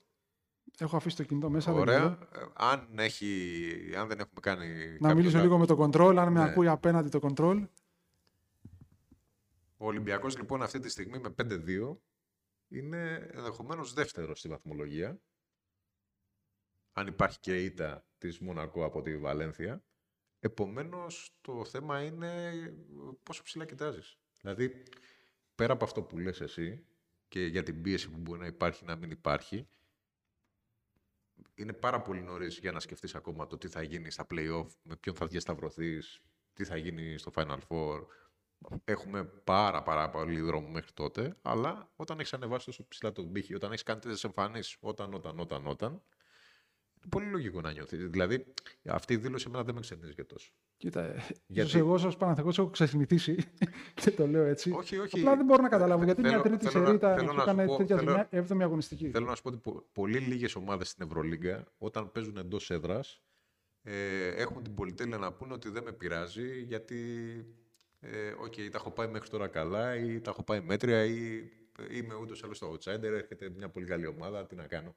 Έχω αφήσει το κινητό μέσα. δεν Ωραία. ξέρω. Ε, αν, έχει, αν δεν έχουμε κάνει. Να κάποιο μιλήσω λάθος- λίγο με το control, αν με Ναι. ακούει απέναντι το control. Ο Ολυμπιακός λοιπόν αυτή τη στιγμή με 5-2 είναι ενδεχομένως δεύτερος στη βαθμολογία. Αν υπάρχει και ήττα της Μονακό από τη Βαλένθια. Επομένως το θέμα είναι πόσο ψηλά κοιτάζεις. Δηλαδή πέρα από αυτό που λες εσύ και για την πίεση που μπορεί να υπάρχει να μην υπάρχει είναι πάρα πολύ νωρίς για να σκεφτείς ακόμα το τι θα γίνει στα play-off, με ποιον θα διασταυρωθείς, τι θα γίνει στο Final Four, Έχουμε πάρα, πάρα πολύ δρόμο μέχρι τότε, αλλά όταν έχεις ανεβάσει τόσο ψηλά τον πύχη, όταν έχεις κάνει τέτοιες εμφανίσεις, όταν, όταν, όταν, όταν, είναι πολύ λογικό να νιώθεις. Δηλαδή, αυτή η δήλωση εμένα δεν με ξενίζει και τόσο. Κοίτα, ε, Γιατί- ίσως εγώ ως Παναθηναϊκός έχω ξεσυνηθίσει και το λέω έτσι. Όχι, όχι. Απλά δεν μπορώ να καταλάβω γιατί Θέλω- μια τρίτη θέλω να- σερί θέλω τα να σου έκανε πω- τέτοια θέλω- ζημιά, έβδομη αγωνιστική. Θέλω να σου πω ότι πο- πολύ λίγες ομάδες στην Ευρωλίγκα, όταν παίζουν εντός έδρας, ε, έχουν την πολυτέλεια να πούνε ότι δεν με πειράζει γιατί. Ε, οκ, τα έχω πάει μέχρι τώρα καλά ή τα έχω πάει μέτρια ή είμαι ούτως ή άλλως στο outsider, έρχεται μια πολύ καλή ομάδα, τι να κάνω.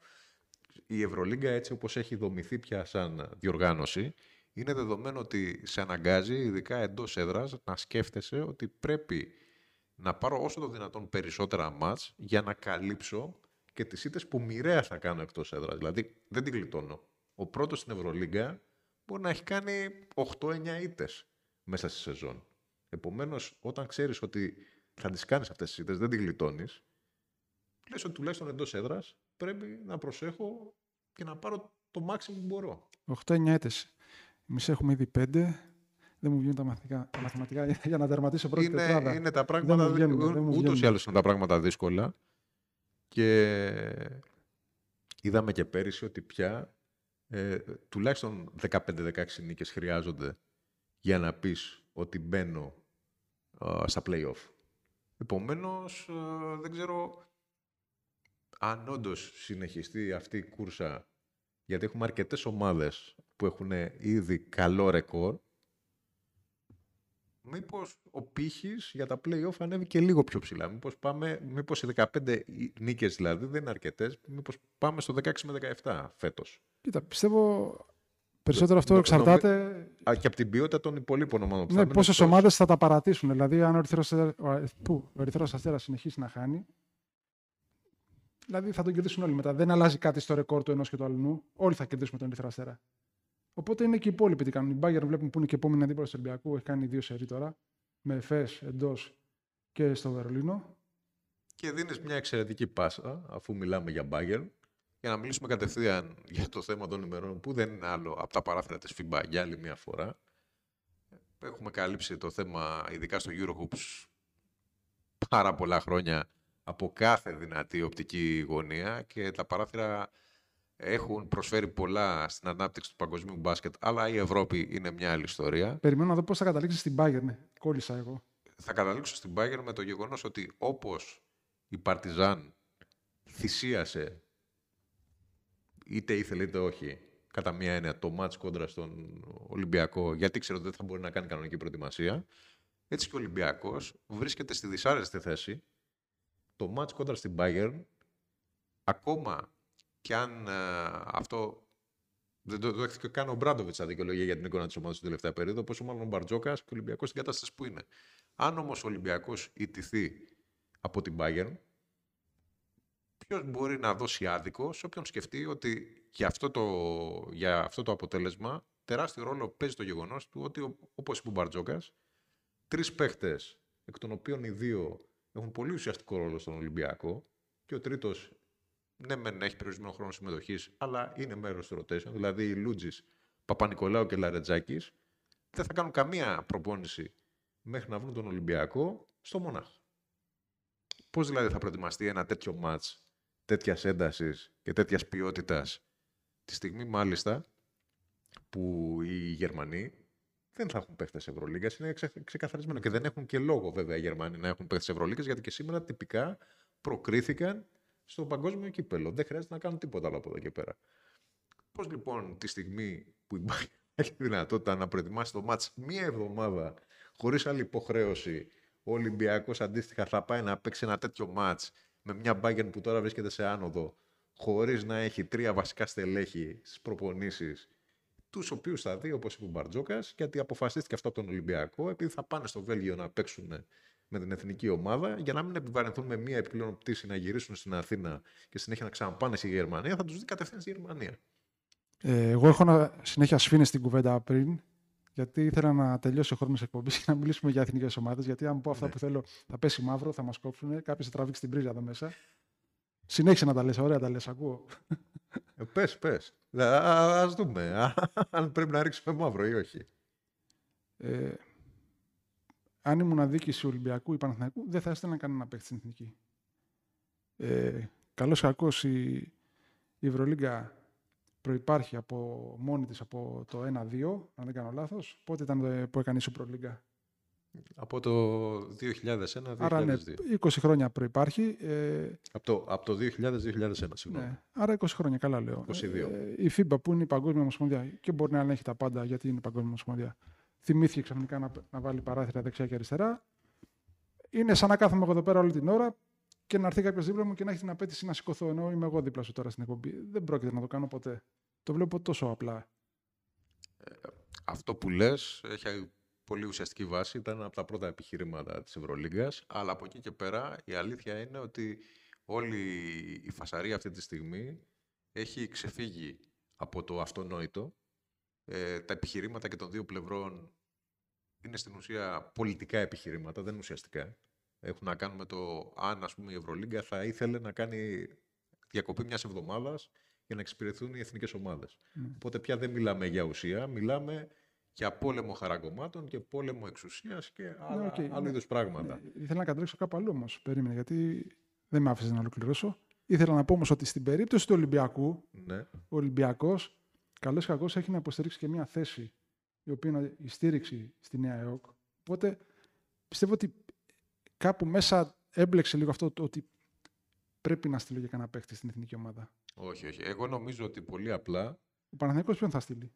Η Ευρωλίγκα έτσι όπως έχει δομηθεί πια σαν διοργάνωση, είναι δεδομένο ότι σε αναγκάζει, ειδικά εντός έδρας, να σκέφτεσαι ότι πρέπει να πάρω όσο το δυνατόν περισσότερα μάτς για να καλύψω και τις ήττες που μοιραία θα κάνω εκτός έδρας. Δηλαδή δεν την γλιτώνω. Ο πρώτος στην Ευρωλίγκα μπορεί να έχει κάνει 8-9 ήττες μέσα στη σεζόν. Επομένως, όταν ξέρεις ότι θα τις κάνεις αυτές τις ήττες, δεν την γλιτώνεις, λες ότι τουλάχιστον εντός έδρας πρέπει να προσέχω και να πάρω το maximum που μπορώ. 8-9 έτες. Εμείς έχουμε ήδη 5. Δεν μου βγαίνουν τα μαθηματικά, τα μαθηματικά για να τερματίσω πρώτη είναι, τετράδα. είναι τα πράγματα, μου βγαίνουν, δεν μου ούτως ή βγαίνουν. άλλως είναι τα πράγματα δύσκολα και είδαμε και πέρυσι ότι πια ε, τουλάχιστον 15-16 νίκες χρειάζονται για να πεις ότι μπαίνω α, στα play-off. Επομένως, ε, δεν ξέρω αν όντως συνεχιστεί αυτή η κούρσα, γιατί έχουμε αρκετές ομάδες που έχουν ήδη καλό ρεκόρ, μήπως ο πύχης για τα play-off ανέβει και λίγο πιο ψηλά. Μήπως, πάμε, μήπως οι 15 νίκες δηλαδή δεν είναι αρκετές, μήπως πάμε στο 16 με 17 φέτος. Κοίτα, πιστεύω περισσότερο αυτό νο- εξαρτάται Α, και από την ποιότητα των υπολείπων ομάδων που θα ναι, μείνουν πόσες εκτός. ομάδες θα τα παρατήσουν. Δηλαδή, αν ο Ερυθρός, ο, που, ο Ερυθρός Αστέρας συνεχίσει να χάνει, δηλαδή θα τον κερδίσουν όλοι μετά. Δεν αλλάζει κάτι στο ρεκόρ του ενός και του αλλού. Όλοι θα κερδίσουμε τον Ερυθρό Αστέρα. Οπότε είναι και οι υπόλοιποι τι κάνουν. Η Bayern βλέπουμε που είναι και επόμενη αντίπαλο του Ολυμπιακού. Έχει κάνει δύο σερί τώρα. Με Εφές εντός και στο Βερολίνο. Και δίνεις μια εξαιρετική πάσα, αφού μιλάμε για Bayern, για να μιλήσουμε κατευθείαν για το θέμα των ημερών, που δεν είναι άλλο από τα παράθυρα της FIBA για άλλη μια φορά. Έχουμε καλύψει το θέμα, ειδικά στο Eurohoops, πάρα πολλά χρόνια από κάθε δυνατή οπτική γωνία και τα παράθυρα έχουν προσφέρει πολλά στην ανάπτυξη του παγκοσμίου μπάσκετ, αλλά η Ευρώπη είναι μια άλλη ιστορία. Περιμένω να δω πώς θα καταλήξει στην Bayern. Ναι, κόλλησα εγώ. θα καταλήξω στην Bayern με το γεγονός ότι όπως η Παρτιζάν θυσίασε είτε ήθελε είτε όχι κατά μία έννοια το μάτς κόντρα στον Ολυμπιακό γιατί ξέρω ότι δεν θα μπορεί να κάνει κανονική προετοιμασία έτσι και ο Ολυμπιακός βρίσκεται στη δυσάρεστη θέση το μάτς κόντρα στην Bayern ακόμα και αν ε, αυτό δεν το δέχθηκε καν ο Μπράντοβιτς σαν δικαιολογία για την εικόνα της ομάδας στην τελευταία περίοδο, πόσο μάλλον ο Μπαρτζόκας και ο Ολυμπιακός στην κατάσταση που είναι. Αν όμως ο Ολυμπιακός ιτηθεί από την Bayern, ποιος μπορεί να δώσει άδικο σε όποιον σκεφτεί ότι για αυτό το, για αυτό το αποτέλεσμα τεράστιο ρόλο παίζει το γεγονός του ότι, όπως είπε ο Μπαρτζόκας, τρεις παίχτες, εκ των οποίων οι δύο έχουν πολύ ουσιαστικό ρόλο στον Ολυμπιακό και ο τρίτος ναι, μεν έχει περιορισμένο χρόνο συμμετοχής, αλλά είναι μέρος του rotation. Δηλαδή οι Λούτζης, Παπα-Νικολάου και Λαρετζάκης δεν θα κάνουν καμία προπόνηση μέχρι να βρουν τον Ολυμπιακό στο Μονάχο. Πώς δηλαδή θα προετοιμαστεί ένα τέτοιο ματ τέτοιας έντασης και τέτοιας ποιότητας, τη στιγμή μάλιστα που οι Γερμανοί δεν θα έχουν παίχτε Ευρωλίγκας. Είναι ξε, ξεκαθαρισμένο. Και δεν έχουν και λόγο βέβαια οι Γερμανοί να έχουν παίχτε Ευρωλίγκας, γιατί και σήμερα τυπικά προκρίθηκαν στο παγκόσμιο κύπελο. Δεν χρειάζεται να κάνουν τίποτα άλλο από εδώ και πέρα. Πώς λοιπόν τη στιγμή που υπάρχει δυνατότητα να προετοιμάσει το μάτς μία εβδομάδα χωρίς άλλη υποχρέωση, ο Ολυμπιακός αντίστοιχα θα πάει να παίξει ένα τέτοιο μάτς με μια μπάγκεν που τώρα βρίσκεται σε άνοδο, χωρίς να έχει τρία βασικά στελέχη στις προπονήσεις τους οποίους θα δει, όπως είπε ο Μπαρτζόκας, γιατί αποφασίστηκε αυτό από τον Ολυμπιακό, επειδή θα πάνε στο Βέλγιο να παίξουν με την εθνική ομάδα, για να μην επιβαρυνθούν με μία επιπλέον πτήση να γυρίσουν στην Αθήνα και συνέχεια να ξαναπάνε στη Γερμανία, θα τους δει κατευθείαν στη Γερμανία. Ε, εγώ έχω να συνέχεια σφίνε στην κουβέντα πριν, γιατί ήθελα να τελειώσει ο χρόνος εκπομπής και να μιλήσουμε για εθνικές ομάδες. Γιατί αν πω αυτά ναι. που θέλω, θα πέσει μαύρο, θα μας κόψουν, κάποιο θα τραβήξει την πρίζα εδώ μέσα. Συνέχισε να τα λες, ωραία τα λες, ακούω. Ε, πες, πες. Α δούμε αν πρέπει να ρίξουμε μαύρο ή όχι. Ε, αν ήμουν αδίκηση Ολυμπιακού ή Παναθηναϊκού, δεν θα έστελνα κανένα παίχτη στην εθνική. Ε, καλώς κακός η, η Ευρωλίγκα προϋπάρχει από μόνη της από το 1-2, αν δεν κάνω λάθος. Πότε ήταν που έκανε η Σουπρολίγκα. Από το 2001-2002. Άρα ναι, 20 χρόνια προϋπάρχει. Ε, από το, από το 2000-2001, συγγνώμη. Ναι, άρα 20 χρόνια, καλά λέω. 22. Ε, η FIBA που είναι η Παγκόσμια Ομοσπονδία και μπορεί να ελέγχει τα πάντα γιατί είναι η Παγκόσμια Ομοσπονδία. Θυμήθηκε ξαφνικά να, να βάλει παράθυρα δεξιά και αριστερά. Είναι σαν να κάθομαι εγώ εδώ πέρα όλη την ώρα και να έρθει κάποιος δίπλα μου και να έχει την απέτηση να σηκωθώ ενώ είμαι εγώ δίπλα σου τώρα στην εκπομπή. Δεν πρόκειται να το κάνω ποτέ. Το βλέπω τόσο απλά. Ε, αυτό που λες έχει πολύ ουσιαστική βάση, ήταν από τα πρώτα επιχειρήματα της Ευρωλίγκας, αλλά από εκεί και πέρα η αλήθεια είναι ότι όλη η φασαρία αυτή τη στιγμή έχει ξεφύγει από το αυτονόητο. Ε, τα επιχειρήματα και των δύο πλευρών είναι στην ουσία πολιτικά επιχειρήματα, δεν είναι ουσιαστικά. Έχουν να κάνουν με το αν ας πούμε, η Ευρωλίγκα θα ήθελε να κάνει διακοπή μιας εβδομάδας για να εξυπηρετούν οι εθνικές ομάδες. Mm. Οπότε πια δεν μιλάμε για ουσία, μιλάμε για πόλεμο χαραγκωμάτων και πόλεμο εξουσίας και ναι, άλλα, ναι, okay, άλλου είδους πράγματα. Ναι, ήθελα να καταλήξω κάπου αλλού όμως. Περίμενε, γιατί δεν με άφησες να ολοκληρώσω. Ήθελα να πω όμως ότι στην περίπτωση του Ολυμπιακού, ναι. ο Ολυμπιακός, καλό ή κακός, έχει να υποστηρίξει και μια θέση η οποία είναι η στήριξη στη Νέα ΕΟΚ. Οπότε πιστεύω ότι κάπου μέσα έμπλεξε λίγο αυτό το ότι πρέπει να στείλω για κανένα παίχτη στην εθνική ομάδα. Όχι, όχι. Εγώ νομίζω ότι πολύ απλά. Ο Παναθηναϊκός ποιον θα στείλει;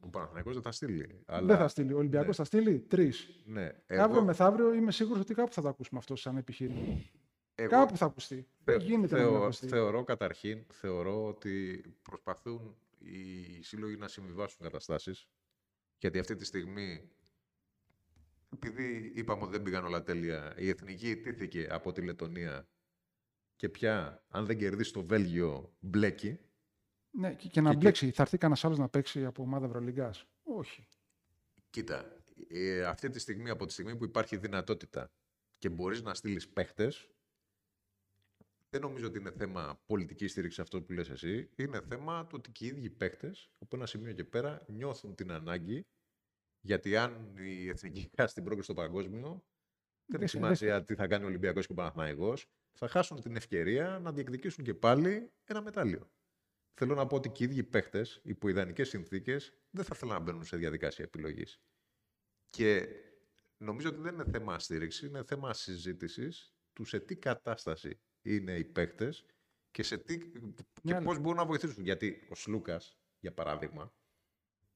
Ο Παναθηναϊκός δεν θα στείλει. Αλλά... Δεν θα στείλει. Ο Ολυμπιακός ναι. θα στείλει τρεις. Ναι. Εγώ... Αύριο μεθαύριο είμαι σίγουρος ότι κάπου θα το ακούσουμε αυτό σαν επιχείρημα. Εγώ... Κάπου θα ακουστεί. Θε... γίνεται θεω... να ακουστεί. Θεωρώ καταρχήν θεωρώ ότι προσπαθούν οι σύλλογοι να συμβιβάσουν καταστάσεις. Γιατί αυτή τη στιγμή, επειδή είπαμε ότι δεν πήγαν όλα τέλεια, η εθνική τήθηκε από τη Λετωνία και πια, αν δεν κερδίσει το Βέλγιο, μπλέκει. Ναι, και, και να και, μπλέξει. Θα έρθει κανένας άλλος να παίξει από ομάδα Ευρωλυγκά. Όχι. Κοίτα, ε, αυτή τη στιγμή, από τη στιγμή που υπάρχει δυνατότητα και μπορείς να στείλεις παίχτες, δεν νομίζω ότι είναι θέμα πολιτικής στήριξης αυτό που λες εσύ. Είναι θέμα του ότι και οι ίδιοι παίχτες από ένα σημείο και πέρα νιώθουν την ανάγκη. Γιατί αν η εθνική χάσει την πρόκληση στο παγκόσμιο, δεν έχει σημασία τι θα κάνει ο Ολυμπιακός και ο Παναθηναϊκός, θα χάσουν την ευκαιρία να διεκδικήσουν και πάλι ένα μετάλλιο. Θέλω να πω ότι και οι ίδιοι παίχτες, υπό ιδανικέ συνθήκες, δεν θα θέλουν να μπαίνουν σε διαδικασία επιλογής. Και νομίζω ότι δεν είναι θέμα στήριξης, είναι θέμα συζήτησης του σε τι κατάσταση είναι οι παίχτες και, σε τι, και πώς μπορούν να βοηθήσουν. Γιατί ο Σλούκας, για παράδειγμα,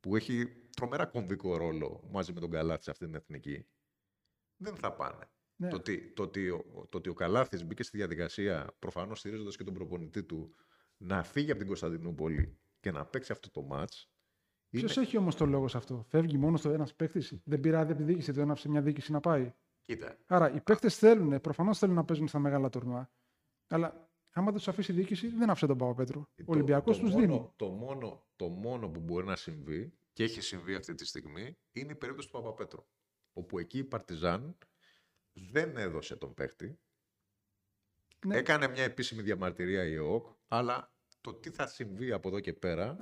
που έχει τρομερά κομβικό ρόλο μαζί με τον Καλάθι σε αυτή την εθνική, δεν θα πάνε. Ναι. Το, ότι, το, ότι, το ότι ο Καλάθης μπήκε στη διαδικασία, προφανώς στηρίζοντας και τον προπονητή του, να φύγει από την Κωνσταντινούπολη και να παίξει αυτό το μάτς. Ποιος είναι... έχει όμως το λόγο σε αυτό; Φεύγει μόνος το ένας παίκτης; Δεν πειράζει από τη διοίκηση, δεν άφησε μια διοίκηση να πάει; Κοίτα. Άρα οι παίκτες θέλουν, προφανώς θέλουν να παίζουν στα μεγάλα τουρνουά. Αλλά άμα δεν τους αφήσει η διοίκηση, δεν άφησε τον Παπαπέτρου. Ο Ολυμπιακός τους δίνει. Το μόνο, το μόνο που μπορεί να συμβεί και έχει συμβεί αυτή τη στιγμή είναι η περίπτωση του Παπαπέτρου. Όπου εκεί η Παρτιζάν δεν έδωσε τον παίχτη. Ναι. Έκανε μια επίσημη διαμαρτυρία η ΕΟΚ, αλλά το τι θα συμβεί από εδώ και πέρα.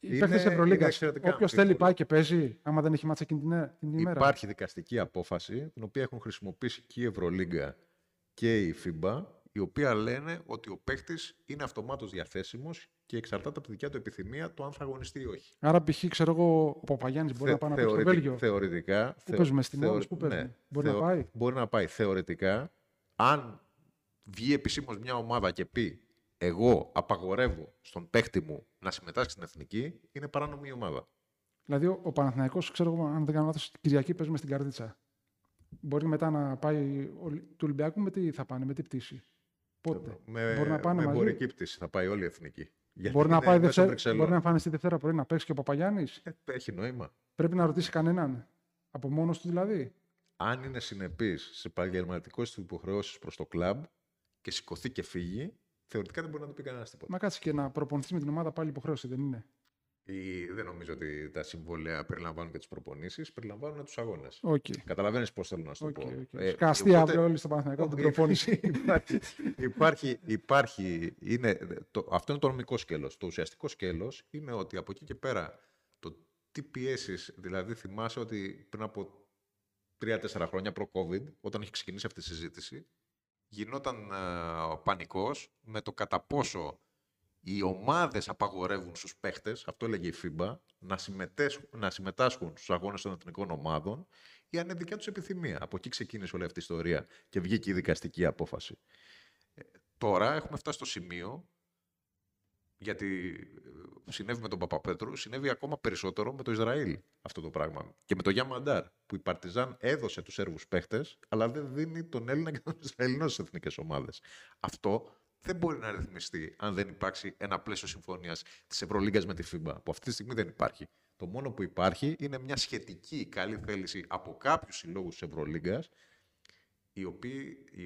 Οι παίχτε Ευρωλίγα. Όποιος θέλει πάει και παίζει, άμα δεν έχει μάτσα εκείνη την ημέρα. Υπάρχει δικαστική απόφαση, την οποία έχουν χρησιμοποιήσει και η Ευρωλίγκα και η FIBA, η οποία λένε ότι ο παίχτης είναι αυτομάτως διαθέσιμος και εξαρτάται από τη δικιά του επιθυμία το αν θα αγωνιστεί ή όχι. Άρα, π.χ. ξέρω εγώ, ο Παπαγιάννης μπορεί να πάει να παίξει στο Θεωρητικ- Βέλγιο. Θεωρητικά. Πού θεω- παίζουμε, στην θεω- Όλες, πού παίζουμε. ναι, Μπορεί να θεω- πάει. Μπορεί να πάει. Θεωρητικά, αν βγει επισήμως μια ομάδα και πει εγώ απαγορεύω στον παίχτη μου να συμμετάσχει στην εθνική, είναι παράνομη η ομάδα. Δηλαδή, ο, ο Παναθηναϊκός, ξέρω εγώ, αν δεν κάνω λάθος, Κυριακή παίζουμε στην Καρδίτσα. Μπορεί μετά να πάει ο, του Ολυμπιακού με τι θα πάνε, με τι πτήση; Πότε; Με, Μπορεί να πάνε με μαζί; εμπορική πτήση θα πάει όλη η εθνική. Γιατί Μπορεί να, είναι πάει μέσω Δευτέρα, Βρυξελλών. μπορεί να εμφανιστεί Δευτέρα πρωί να παίξει και ο Παπαγιάννης; Ε, έχει νόημα. Πρέπει να ρωτήσει κανέναν. Από μόνος του δηλαδή. Αν είναι συνεπής σε επαγγελματικές του υποχρεώσεις προς το κλαμπ και σηκωθεί και φύγει, θεωρητικά δεν μπορεί να του πει κανένας τίποτα. Μα κάτσε και να προπονηθεί με την ομάδα πάλι υποχρέωση, δεν είναι; Ή, δεν νομίζω ότι τα συμβόλαια περιλαμβάνουν και τις προπονήσεις, περιλαμβάνουν τους αγώνες. Οκ. Καταλαβαίνεις πώς θέλω να σου το Οκ, πω. οκ. Ε, Σκαστοί οπότε- αύριο όλοι στο Παναθηναϊκό από την προπόνηση. υπάρχει, υπάρχει, υπάρχει, είναι, το, αυτό είναι το νομικό σκέλος. Το ουσιαστικό σκέλος είναι ότι από εκεί και πέρα το τι πιέσεις, δηλαδή θυμάσαι ότι πριν από 3-4 χρόνια προ-COVID, όταν είχε ξεκινήσει αυτή η συζήτηση, γινόταν ε, ο πανικός με το κατά πόσο οι ομάδες απαγορεύουν στους παίχτες, αυτό έλεγε η FIBA, να συμμετέσχουν, να συμμετάσχουν στους αγώνες των εθνικών ομάδων ή αν είναι δικιά τους επιθυμία. Από εκεί ξεκίνησε όλη αυτή η ιστορία και βγήκε η δικαστική απόφαση. Ε, τώρα έχουμε φτάσει στο σημείο, γιατί ε, συνέβη με τον Παπαπέτρου, συνέβη ακόμα περισσότερο με το Ισραήλ αυτό το πράγμα. Και με το Γιάμαντάρ, που η Παρτιζάν έδωσε τους Σέρβους παίχτες, αλλά δεν δίνει τον Έλληνα και τον Ισραηλινό στις εθνικές ομάδες. Αυτό δεν μπορεί να ρυθμιστεί αν δεν υπάρξει ένα πλαίσιο συμφωνίας της Ευρωλίγκας με τη FIBA, που αυτή τη στιγμή δεν υπάρχει. Το μόνο που υπάρχει είναι μια σχετική καλή θέληση από κάποιους συλλόγους της Ευρωλίγκας, οι οποίοι, η,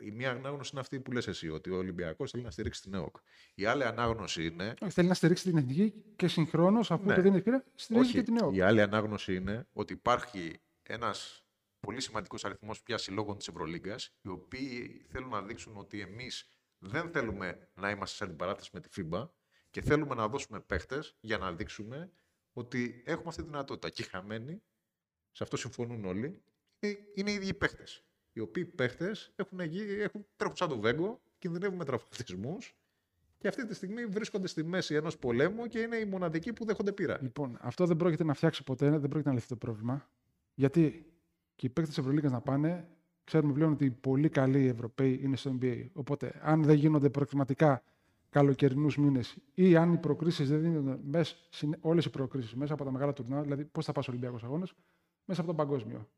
η μία ανάγνωση είναι αυτή που λες εσύ, ότι ο Ολυμπιακός θέλει να στηρίξει την ΕΟΚ. Η άλλη ανάγνωση είναι Όχι, θέλει να στηρίξει την εθνική και συγχρόνως, αφού Ναι. το δίνει ευκαιρία, στηρίζει Όχι, και την ΕΟΚ. Η άλλη ανάγνωση είναι ότι υπάρχει ένας πολύ σημαντικός αριθμός πια συλλόγων της Ευρωλίγκας, οι οποίοι θέλουν να δείξουν ότι εμείς δεν θέλουμε να είμαστε σε αντιπαράθεση με τη FIBA και θέλουμε να δώσουμε παίχτες για να δείξουμε ότι έχουμε αυτή τη δυνατότητα. Και οι χαμένοι, σε αυτό συμφωνούν όλοι, ε, είναι οι ίδιοι παίχτες. Οι οποίοι παίχτες έχουν, γι- έχουν, τρέχουν σαν το βέγκο, κινδυνεύουν με τραυματισμούς και αυτή τη στιγμή βρίσκονται στη μέση ενός πολέμου και είναι οι μοναδικοί που δέχονται πείρα. Λοιπόν, αυτό δεν πρόκειται να φτιάξει ποτέ, δεν πρόκειται να λυθεί το πρόβλημα. Γιατί και οι παίκτε της Ευρωλίγα να πάνε, ξέρουμε πλέον ότι οι πολύ καλοί Ευρωπαίοι είναι στο NBA. Οπότε, αν δεν γίνονται προκριματικά καλοκαιρινούς μήνες ή αν οι προκρίσεις δεν δίνονται όλες οι προκρίσεις μέσα από τα μεγάλα τουρνά, δηλαδή πώς θα πας στου Ολυμπιακού Αγώνε, μέσα από τον παγκόσμιο.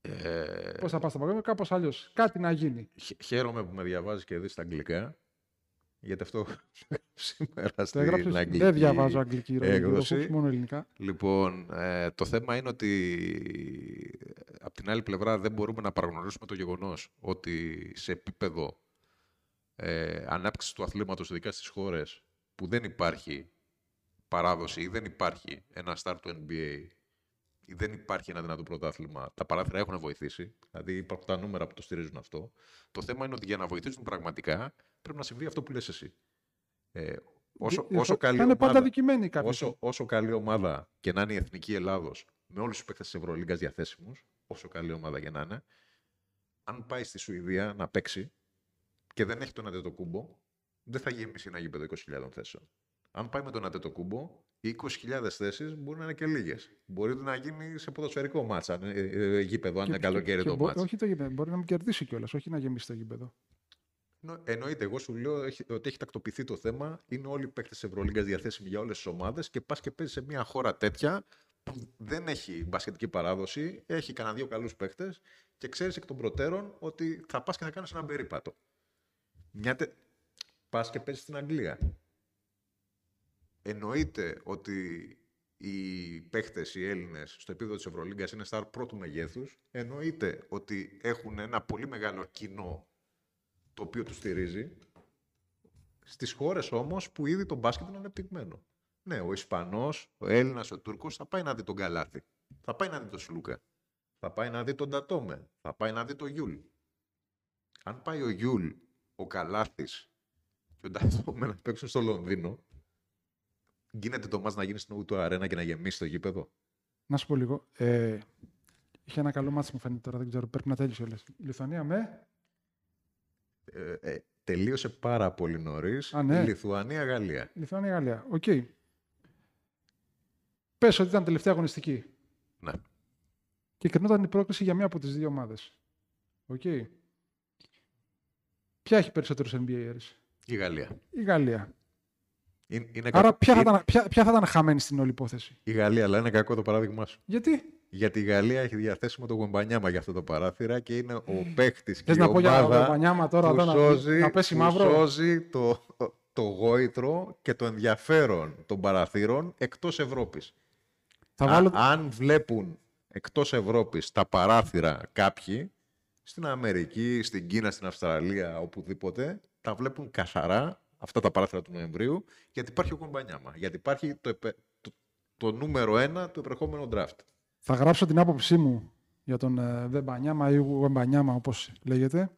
Ε, Πώς θα πας στο παγκόσμιο, κάπως αλλιώς. Κάτι να γίνει. χ- χαίρομαι που με διαβάζεις και δεις στα αγγλικά, γιατί αυτό σήμερα Το στην έγραψες. αγγλική Δεν διαβάζω αγγλική ροή, έκδοση. εγώ μόνο ελληνικά. Λοιπόν, ε, το θέμα είναι ότι από την άλλη πλευρά δεν μπορούμε να παραγνωρίσουμε το γεγονός ότι σε επίπεδο ε, ανάπτυξης του αθλήματος, ειδικά στις χώρες που δεν υπάρχει παράδοση ή δεν υπάρχει ένα start του NBA ή δεν υπάρχει ένα δυνατό πρωτάθλημα, τα παράθυρα έχουν βοηθήσει, δηλαδή υπάρχουν τα νούμερα που το στηρίζουν αυτό. Το θέμα είναι ότι για να βοηθήσουν πραγματικά πρέπει να συμβεί αυτό που λες εσύ. Ε, όσο, Δι- όσο θα- καλή θα είναι πάντα ομάδα- δικημένοι κάποιοι. Όσο, όσο καλή ομάδα και να είναι η εθνική Ελλάδος με όλους τους παίκτες της Ευρωλίγκας διαθέσιμους, όσο καλή ομάδα και να είναι, αν πάει στη Σουηδία να παίξει και δεν έχει τον Αντετοκούμπο, δεν θα γεμίσει ένα γήπεδο 20.000 θέσεων. Αν πάει με τον Αντετοκούμπο, οι 20.000 θέσεις μπορεί να είναι και λίγες. Μπορεί να γίνει σε ποδοσφαιρικό μάτσα, αν, ε, ε, γήπεδο, αν Και- είναι καλοκαίρι και το μπο- μάτσα. Όχι το γήπεδο, μπορεί να μην κερδίσει κιόλας, όχι να γεμίσει το γήπεδο. Εννο- Εννοείται, εγώ σου λέω έχει- ότι έχει τακτοποιηθεί το θέμα. Είναι όλοι οι παίκτες τη Ευρωλίγκας διαθέσιμοι για όλες τις ομάδες και πας και παίζεις σε μια χώρα τέτοια που δεν έχει μπασκετική παράδοση, έχει κανένα δύο καλούς παίκτες και ξέρεις εκ των προτέρων ότι θα πας και θα κάνεις ένα περίπατο. Μια τε... Πας και παίζεις στην Αγγλία. Εννοείται ότι οι παίχτες, οι Έλληνες, στο επίπεδο της Ευρωλίγκας είναι στάρ πρώτου μεγέθους. Εννοείται ότι έχουν ένα πολύ μεγάλο κοινό το οποίο τους στηρίζει. Στις χώρες όμως που ήδη το μπάσκετ είναι ανεπτυγμένο. Ναι, ο Ισπανός, ο Έλληνας, ο Τούρκος θα πάει να δει τον Καλάθι. Θα πάει να δει τον Σλούκα. Θα πάει να δει τον Ντατόμε. Θα πάει να δει τον Γιούλ. Αν πάει ο Γιούλ, ο Καλάθης και ο Ντατόμε να παίξουν στο Λονδίνο, γίνεται το ματς να γίνει στην O2 Arena και να γεμίσει το γήπεδο; Να σου πω λίγο. Ε, είχε ένα καλό μάτι μου φαίνεται τώρα, δεν ξέρω, πρέπει να τέλειωσε όλες. Λιθουανία με. Ε, ε, τελείωσε πάρα πολύ νωρίς. Α, ναι. Λιθουανία-Γαλλία. Λιθουανία-Γαλλία. Οκ. Πες ότι ήταν τελευταία αγωνιστική. Ναι. Και κρινόταν η πρόκληση για μία από τις δύο ομάδες. Οκ. Ποια έχει περισσότερους NBAers. Η Γαλλία. Η Γαλλία. Είναι, είναι Άρα κακό- ποια θα, είναι- ήταν, ποια, ποια θα ήταν χαμένη στην όλη υπόθεση; Η Γαλλία, αλλά είναι κακό το παράδειγμά σου. Γιατί; Γιατί η Γαλλία έχει διαθέσιμο το Γουεμπανιάμα για αυτό το παράθυρα και είναι ο παίχτης και Θες η να πω για ομάδα το Μπανιάμα τώρα που εδώ να, σώζει, να πέσει που μαύρο; σώζει το, το γόητρο και το ενδιαφέρον των παραθύρων εκτός Ευρώπης. Θα Α- βάλω... αν βλέπουν εκτός Ευρώπης τα παράθυρα κάποιοι, στην Αμερική, στην Κίνα, στην Αυστραλία, οπουδήποτε, τα βλέπουν καθαρά αυτά τα παράθυρα του Νοεμβρίου, γιατί υπάρχει ο Κομπανιάμα. Γιατί υπάρχει το, επε- το, το νούμερο ένα του επερχόμενου draft. Θα γράψω την άποψή μου για τον ε, Βεμπανιάμα ή Γουεμπανιάμα, όπως λέγεται.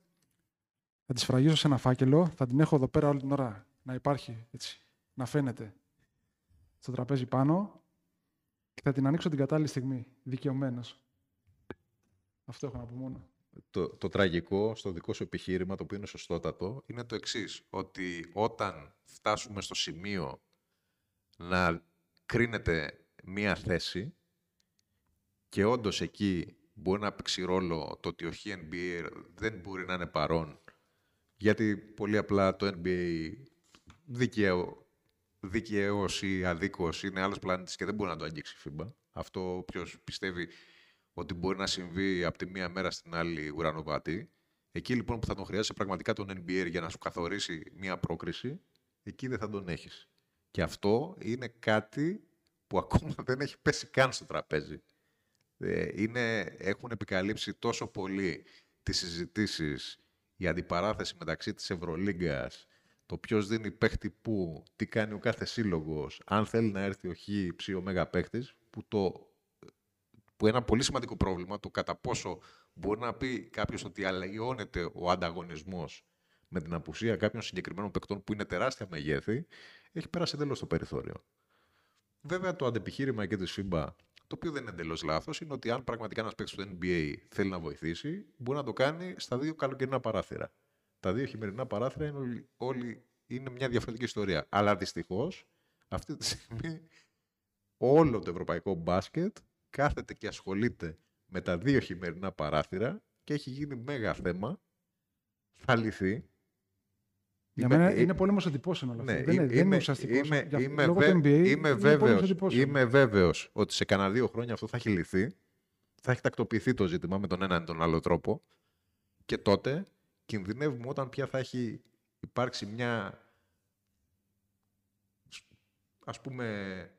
Θα τη σφραγίσω σε ένα φάκελο. Θα την έχω εδώ πέρα όλη την ώρα να υπάρχει, έτσι, να φαίνεται στο τραπέζι πάνω και θα την ανοίξω την κατάλληλη στιγμή, δικαιωμένος. Αυτό έχω να πω μόνο. Το, το τραγικό στο δικό σου επιχείρημα, το οποίο είναι σωστότατο, είναι το εξής ότι όταν φτάσουμε στο σημείο να κρίνεται μία θέση και όντως εκεί μπορεί να παίξει ρόλο το ότι ο NBA δεν μπορεί να είναι παρόν γιατί πολύ απλά το NBA δικαίω, δικαίως ή αδίκως είναι άλλος πλανήτης και δεν μπορεί να το αγγίξει η FIBA. Αυτό όποιος πιστεύει ότι μπορεί να συμβεί από τη μία μέρα στην άλλη ουρανοβάτη. Εκεί λοιπόν που θα τον χρειάζεσαι πραγματικά τον NBA για να σου καθορίσει μία πρόκριση, εκεί δεν θα τον έχεις. Και αυτό είναι κάτι που ακόμα δεν έχει πέσει καν στο τραπέζι. Ε, είναι, έχουν επικαλύψει τόσο πολύ τις συζητήσεις, η αντιπαράθεση μεταξύ της Ευρωλίγκας, το ποιος δίνει παίχτη πού, τι κάνει ο κάθε σύλλογος, αν θέλει να έρθει ο χ ψ ο μέγα παίχτης, που το που ένα πολύ σημαντικό πρόβλημα, το κατά πόσο μπορεί να πει κάποιος ότι αλλοιώνεται ο ανταγωνισμός με την απουσία κάποιων συγκεκριμένων παικτών που είναι τεράστια μεγέθη, έχει περάσει εντελώς το περιθώριο. Βέβαια, το αντεπιχείρημα και τη FIBA, το οποίο δεν είναι εντελώς λάθος, είναι ότι αν πραγματικά ένας παίκτης του NBA θέλει να βοηθήσει, μπορεί να το κάνει στα δύο καλοκαιρινά παράθυρα. Τα δύο χειμερινά παράθυρα είναι, όλοι, όλοι, είναι μια διαφορετική ιστορία. Αλλά δυστυχώς, αυτή τη στιγμή, όλο το ευρωπαϊκό μπάσκετ κάθεται και ασχολείται με τα δύο χειμερινά παράθυρα και έχει γίνει μέγα θέμα. Θα λυθεί. Για Είμαι- μένα ε, είναι πόλεμος εντυπώσεων όλα αυτά. Ναι, δεν, είναι, είμαι, δεν είναι ουσιαστικός. είμαι, Για- είμαι, λόγω βέ- του NBA είμαι, είναι πόλεμος βέβαιος, εντυπώσεων. είμαι βέβαιος ότι σε κανένα δύο χρόνια αυτό θα έχει λυθεί. Θα έχει τακτοποιηθεί το ζήτημα με τον έναν ή τον άλλο τρόπο. Και τότε κινδυνεύουμε όταν πια θα έχει υπάρξει μια ας πούμε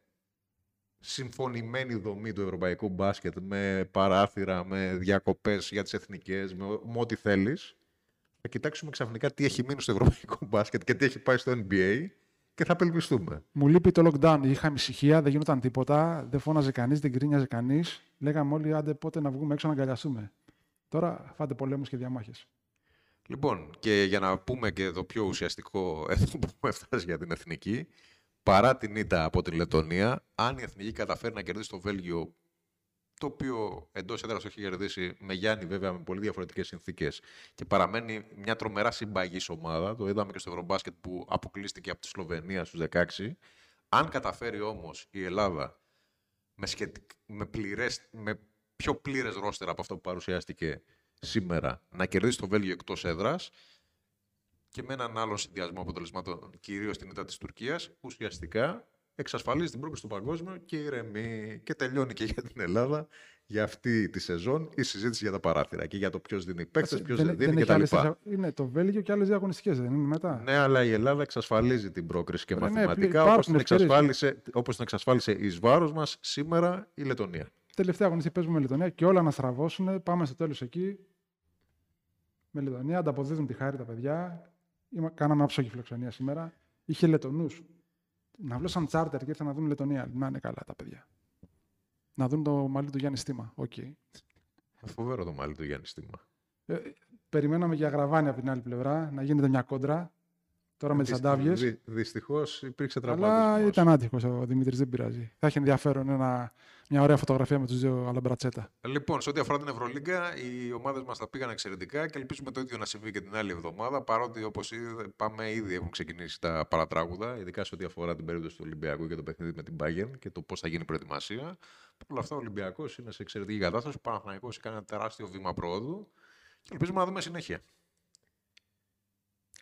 συμφωνημένη δομή του ευρωπαϊκού μπάσκετ με παράθυρα, με διακοπές για τις εθνικές, με, με ό,τι θέλεις. Θα κοιτάξουμε ξαφνικά τι έχει μείνει στο ευρωπαϊκό μπάσκετ και τι έχει πάει στο NBA και θα απελπιστούμε. Μου λείπει το lockdown. Είχαμε ησυχία, δεν γινόταν τίποτα. Δεν φώναζε κανείς, δεν γκρίνιαζε κανείς. Λέγαμε όλοι άντε πότε να βγούμε έξω να αγκαλιαστούμε. Τώρα φάτε πολέμους και διαμάχες. Λοιπόν, και για να πούμε και το πιο ουσιαστικό εδώ που έχουμε φτάσει για την εθνική, παρά την ήττα από την Λετωνία, αν η εθνική καταφέρει να κερδίσει το Βέλγιο, το οποίο εντός έδρας το έχει κερδίσει με Γιάννη βέβαια με πολύ διαφορετικές συνθήκες και παραμένει μια τρομερά συμπαγής ομάδα, το είδαμε και στο Ευρωμπάσκετ που αποκλείστηκε από τη Σλοβενία στους 16. Αν καταφέρει όμως η Ελλάδα με, σχετικ... με, πληρές... με πιο πλήρες ρόστερ από αυτό που παρουσιάστηκε σήμερα να κερδίσει το Βέλγιο εκτός έδρας και με έναν άλλο συνδυασμό αποτελεσμάτων, κυρίως την ήττα της Τουρκίας, ουσιαστικά εξασφαλίζει την πρόκληση του παγκόσμιο και ηρεμεί. Και τελειώνει και για την Ελλάδα για αυτή τη σεζόν η συζήτηση για τα παράθυρα και για το ποιος δίνει παίκτες, ποιος δεν, δίνει έχει άλλες κτλ. τέσσερα- Είναι το Βέλγιο και άλλες δύο αγωνιστικέ, δεν είναι μετά. Ναι, αλλά η Ελλάδα εξασφαλίζει την πρόκριση και Ρε, ναι, μαθηματικά υπάρχουν όπως την, ευκαιρίες. εξασφάλισε, όπως την εξασφάλισε εις βάρος μας σήμερα η Λετωνία. Τελευταία αγωνιστική παίζουμε με Λετωνία και όλα να στραβώσουν. Πάμε στο τέλος εκεί. Με Λετωνία, ανταποδίδουν τη χάρη τα παιδιά. Είμα, κάναμε άψογη φιλοξενία σήμερα. Είχε Λετωνούς. Να βλώσαν τσάρτερ και ήρθαν να δουν Λετωνία. Να είναι καλά τα παιδιά. Να δουν το μαλλί του Γιάννη Στήμα. Οκ. Φοβερό το μάλι του Γιάννη Στήμα. Ε, περιμέναμε για γραβάνι από την άλλη πλευρά να γίνεται μια κόντρα. Τώρα με τις αντάβιε. Δυ, Δυστυχώς υπήρξε τραυματισμός. Αλλά ήταν άτυχος ο Δημήτρης, δεν πειράζει. Θα έχει ενδιαφέρον ένα, μια ωραία φωτογραφία με τους δύο Αλαμπρατσέτα. Λοιπόν, σε ό,τι αφορά την Ευρωλίγκα, οι ομάδες μας τα πήγαν εξαιρετικά και ελπίζουμε το ίδιο να συμβεί και την άλλη εβδομάδα. Παρότι, όπως πάμε, ήδη έχουν ξεκινήσει τα παρατράγουδα, ειδικά σε ό,τι αφορά την περίπτωση του Ολυμπιακού και το παιχνίδι με την Bayern και το πώς θα γίνει η προετοιμασία. Παρ' όλα αυτά, ο Ολυμπιακός είναι σε εξαιρετική κατάσταση. Ο Παναθανικό έκανε ένα τεράστιο βήμα πρόοδου και ελπίζουμε να δούμε συνέχεια.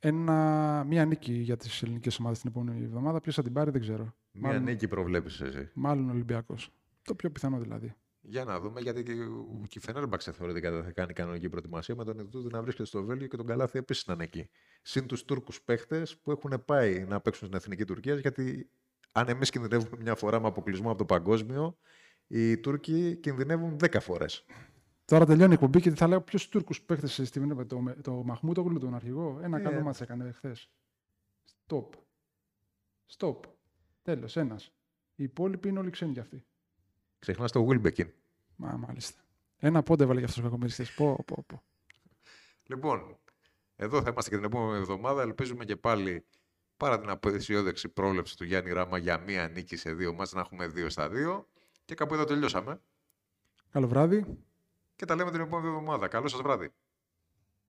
Ένα, μία νίκη για τις ελληνικές ομάδες την επόμενη εβδομάδα. Ποιος θα την πάρει, δεν ξέρω. Μία Μάλλον- νίκη προβλέπεις εσύ. Μάλλον ο Ολυμπιακός. Το πιο πιθανό δηλαδή. Για να δούμε, γιατί και ο- και η Φενέρμπαξε θεωρητικά δεν θα κάνει κανονική προετοιμασία με τον Ινδούδη να βρίσκεται στο Βέλγιο και τον Καλάθι επίσης να είναι εκεί. Συν τους Τούρκους παίχτες που έχουν πάει να παίξουν στην εθνική Τουρκία, γιατί αν εμείς κινδυνεύουμε μια φορά με αποκλεισμό από το παγκόσμιο, οι Τούρκοι κινδυνεύουν 10 φορές. Τώρα τελειώνει η εκπομπή και θα λέω ποιου Τούρκους παίχτες στη με το, με το Μαχμούτογλου, τον αρχηγό. Ένα Ε. καλό μάτσα έκανε χθε. Stop. Stop. Τέλος, ένας. Οι υπόλοιποι είναι όλοι ξένοι κι αυτοί. Ξεχνάς το Wilbekin. Μα μάλιστα. Ένα πόντε έβαλε για αυτούς τους κακομεριστέ. Πω, πω, πω. Λοιπόν, εδώ θα είμαστε και την επόμενη εβδομάδα. Ελπίζουμε και πάλι παρά την απεσιόδεξη πρόληψη του Γιάννη Ράμα για μία νίκη σε δύο μάτς να έχουμε δύο στα δύο. Και κάπου εδώ τελειώσαμε. Καλό βράδυ. Και τα λέμε την επόμενη εβδομάδα. Καλό σας βράδυ.